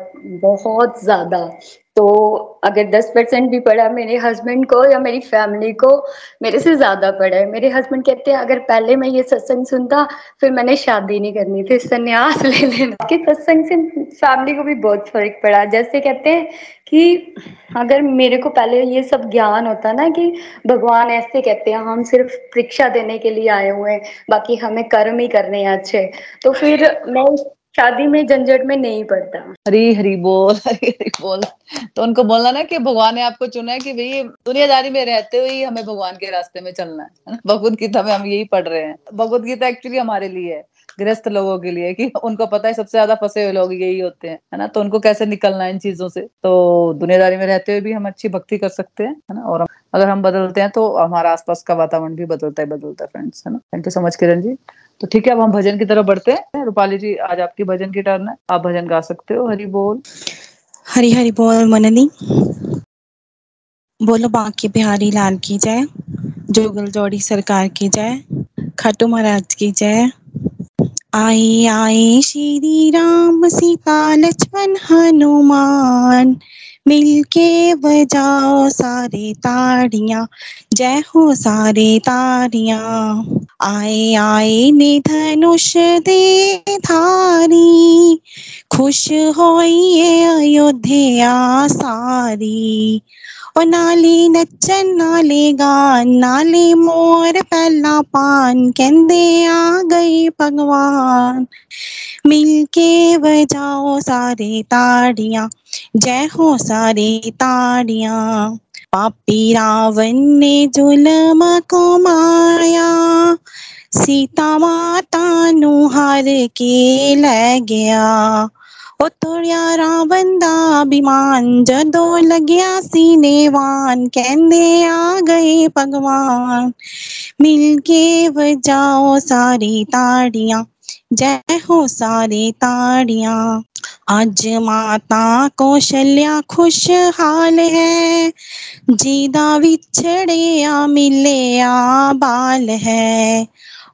बहुत ज़्यादा। तो अगर दस परसेंट भी पड़ा मेरे हस्बैंड को या मेरी फैमिली को, मेरे से ज़्यादा पड़ा है। मेरे हस्बैंड कहते हैं, अगर पहले मैं ये सत्संग सुनता, फिर मैंने शादी नहीं करनी थी, संन्यास ले लेना। कि सत्संग से फैमिली को भी बहुत फ़र्क पड़ा। जैसे कहते हैं कि अगर मेरे को पहले ये सब ज्ञान होता ना कि भगवान ऐसे कहते हैं, हम सिर्फ़ परीक्षा देने के लिए आए हुए हैं, बाकी हमें कर्म ही करने हैं अच्छे। तो फिर मैं शादी में झंझट में नहीं पड़ता। हरी हरी बोल, हरी हरी बोल। तो उनको बोलना ना कि भगवान ने आपको चुना है कि भैया दुनियादारी में रहते हुए हमें भगवान के रास्ते में चलना है भगवत गीता में हम यही पढ़ रहे हैं। भगवत गीता एक्चुअली हमारे लिए है। गृहस्थ लोगों के लिए कि उनको पता है सबसे ज़्यादा फंसे हुए लोग यही होते हैं है ना? तो उनको कैसे निकलना है इन चीज़ों से? तो दुनियादारी में रहते हुए भी हम अच्छी भक्ति कर सकते हैं है ना? और हम, अगर हम बदलते हैं तो हमारा आसपास का वातावरण भी बदलता है बदलता है फ्रेंड्स है ना? Thank you so much Kiran ji. तो ठीक है अब हम भजन की तरफ़ बढ़ते हैं। रूपाली जी आज आपकी भजन की टर्न है। आप भजन गा सकते हो हरी बोल। हरी हरी बोल मननी। बोलो बाकी बिहारी लाल की जय। जोगल जोड़ी सरकार की जय। खाटू महाराज की जय। आए आए श्री राम सीता लक्ष्मण हनुमान। मिलके बजाओ सारे ताड़िया, जय हो सारे ताड़ियाँ। आए आए ने धनुष दे धारी, खुश होइए अयोध्या सारी। ओ नाले नचन, नाले गान, नाले मोर, पहला पान कहते आ भगवान। मिलके बजाओ सारी ताड़ियाँ, जय हो सारी ताड़ियाँ। पापी रावण ने जुलम को माया, सीता माता नु हार के ले गया। ओ तोड़िया बंदा अभिमान, जदो लग्या सीनेवान कहते आ गए भगवान। मिलके बजाओ सारी ताड़ियाँ, जय हो सारी ताड़ियाँ। अज माता कौशल्या खुशहाल है, जीदा जिदा विछड़िया मिलया बाल है।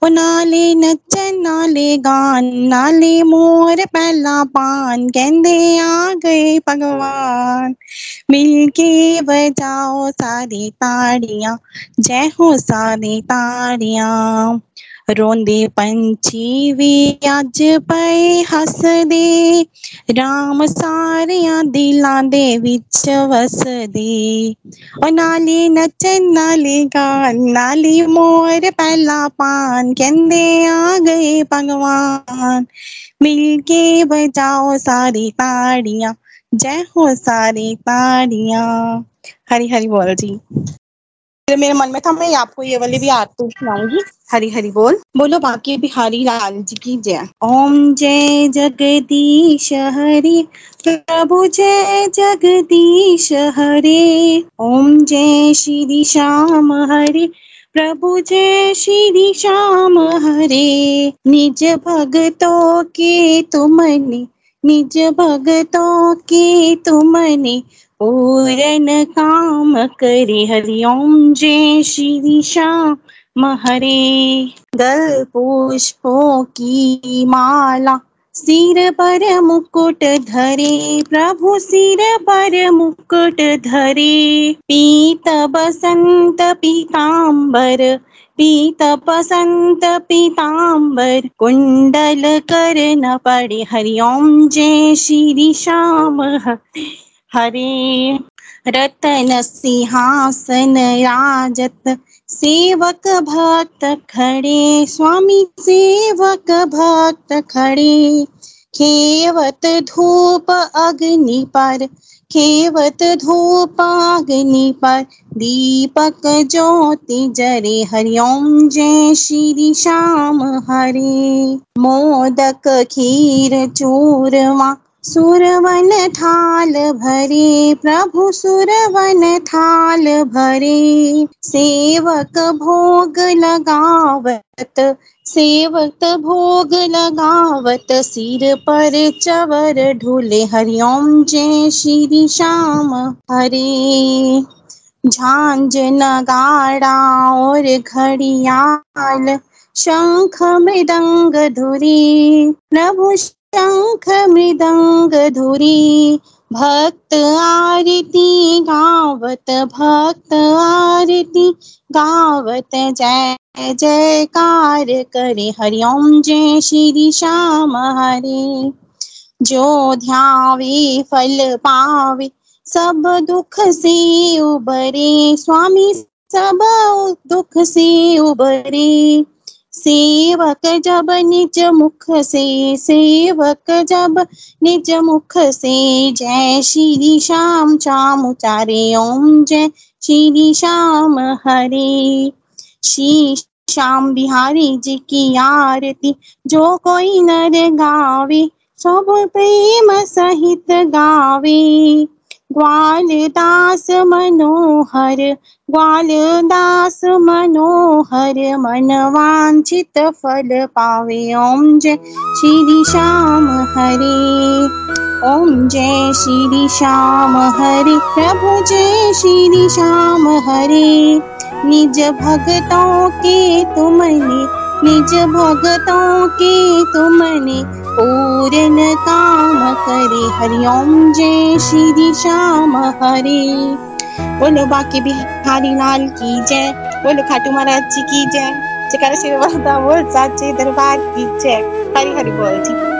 नाले नच्चन नाले गान नाले मोर पहला पान कहते आ गए भगवान मिलके बजाओ सारी ताड़ियाँ जय हो सारी ताड़ियाँ रोंदे पंछी भी अज पे हसदे। राम सारिया दिलों के बिच वसदे। नाली नाले नचन गान नाली मोर पहला पान कहंदे आ गए भगवान। मिलके बजाओ सारी ताड़ियाँ, जय हो सारी ताड़ियाँ। हरी हरी बोल जी। फिर मेरे मन में था, मैं आपको ये वाली भी आरती सुनाऊँगी। हरी हरी बोल। बोलो, बाकी बिहारी लाल जी की जय। ओम जय जगदीश हरे, प्रभु जय जगदीश हरे। ओम जय श्री श्याम हरे, प्रभु जय श्री श्याम हरे। निज भगतों के तुमने, निज भगतों के तुमने पूरन काम करे हरिओम जय श्री श्याम हरे गल पुष्पों की माला, सिर पर मुकुट धरे, प्रभु सिर पर मुकुट धरे। पीत बसंत पीतांबर, पीत बसंत पीतांबर, कुंडल कर न पड़े हरिओम जय श्री श्याम। हरे हरे। रतन सिंहासन राजत, सेवक भक्त खड़े, स्वामी सेवक भक्त खड़े। खेवत धूप अग्नि पर, खेवत धूप अग्नि पर, दीपक ज्योति जरे, हरिओम जय श्री श्याम हरे। मोदक खीर चूरमा सुरवन थाल भरे, प्रभु सुरवन थाल भरे। सेवक भोग लगावत, सेवक भोग लगावत, सिर पर चवर ढूले, हरिओम जय श्री श्याम हरे। झांझ नगाड़ा और घड़ियाल, शंख मृदंग धुरी। प्रभु शंख मृदंग धुरी भक्त आरती, गावत भक्त आरती। गावत जय, जयकार करे। हरिओम जय श्री श्याम हरे। जो ध्यावे, फल पावे, सब दुख से उबरे। स्वामी सब दुख से उबरे। सेवक जब निज मुख से, सेवक जब निज मुख से, जय श्री श्याम चाम उचारे, ओम जय श्री श्याम हरे। श्री श्याम बिहारी जी की आरती, जो कोई नर गावे, सब प्रेम सहित गावे। ग्वाल दास मनोहर ग्वाल दास मनोहर मन वांछित फल पावे। ओम जय श्री श्याम हरे, ओम जय श्री श्याम हरे। प्रभु जय श्री श्याम हरे, निज भगतों के तुमने, निज भगतों के तुमने पूरन काम करे हरि ओम जय श्री श्याम हरे। बोलो बाकी बिहारी लाल की जय, बोलो खाटू महाराज जी की जय जयकारा श्री वरदा बोल साचे दरबार की जय। हरि हरि बोल जी।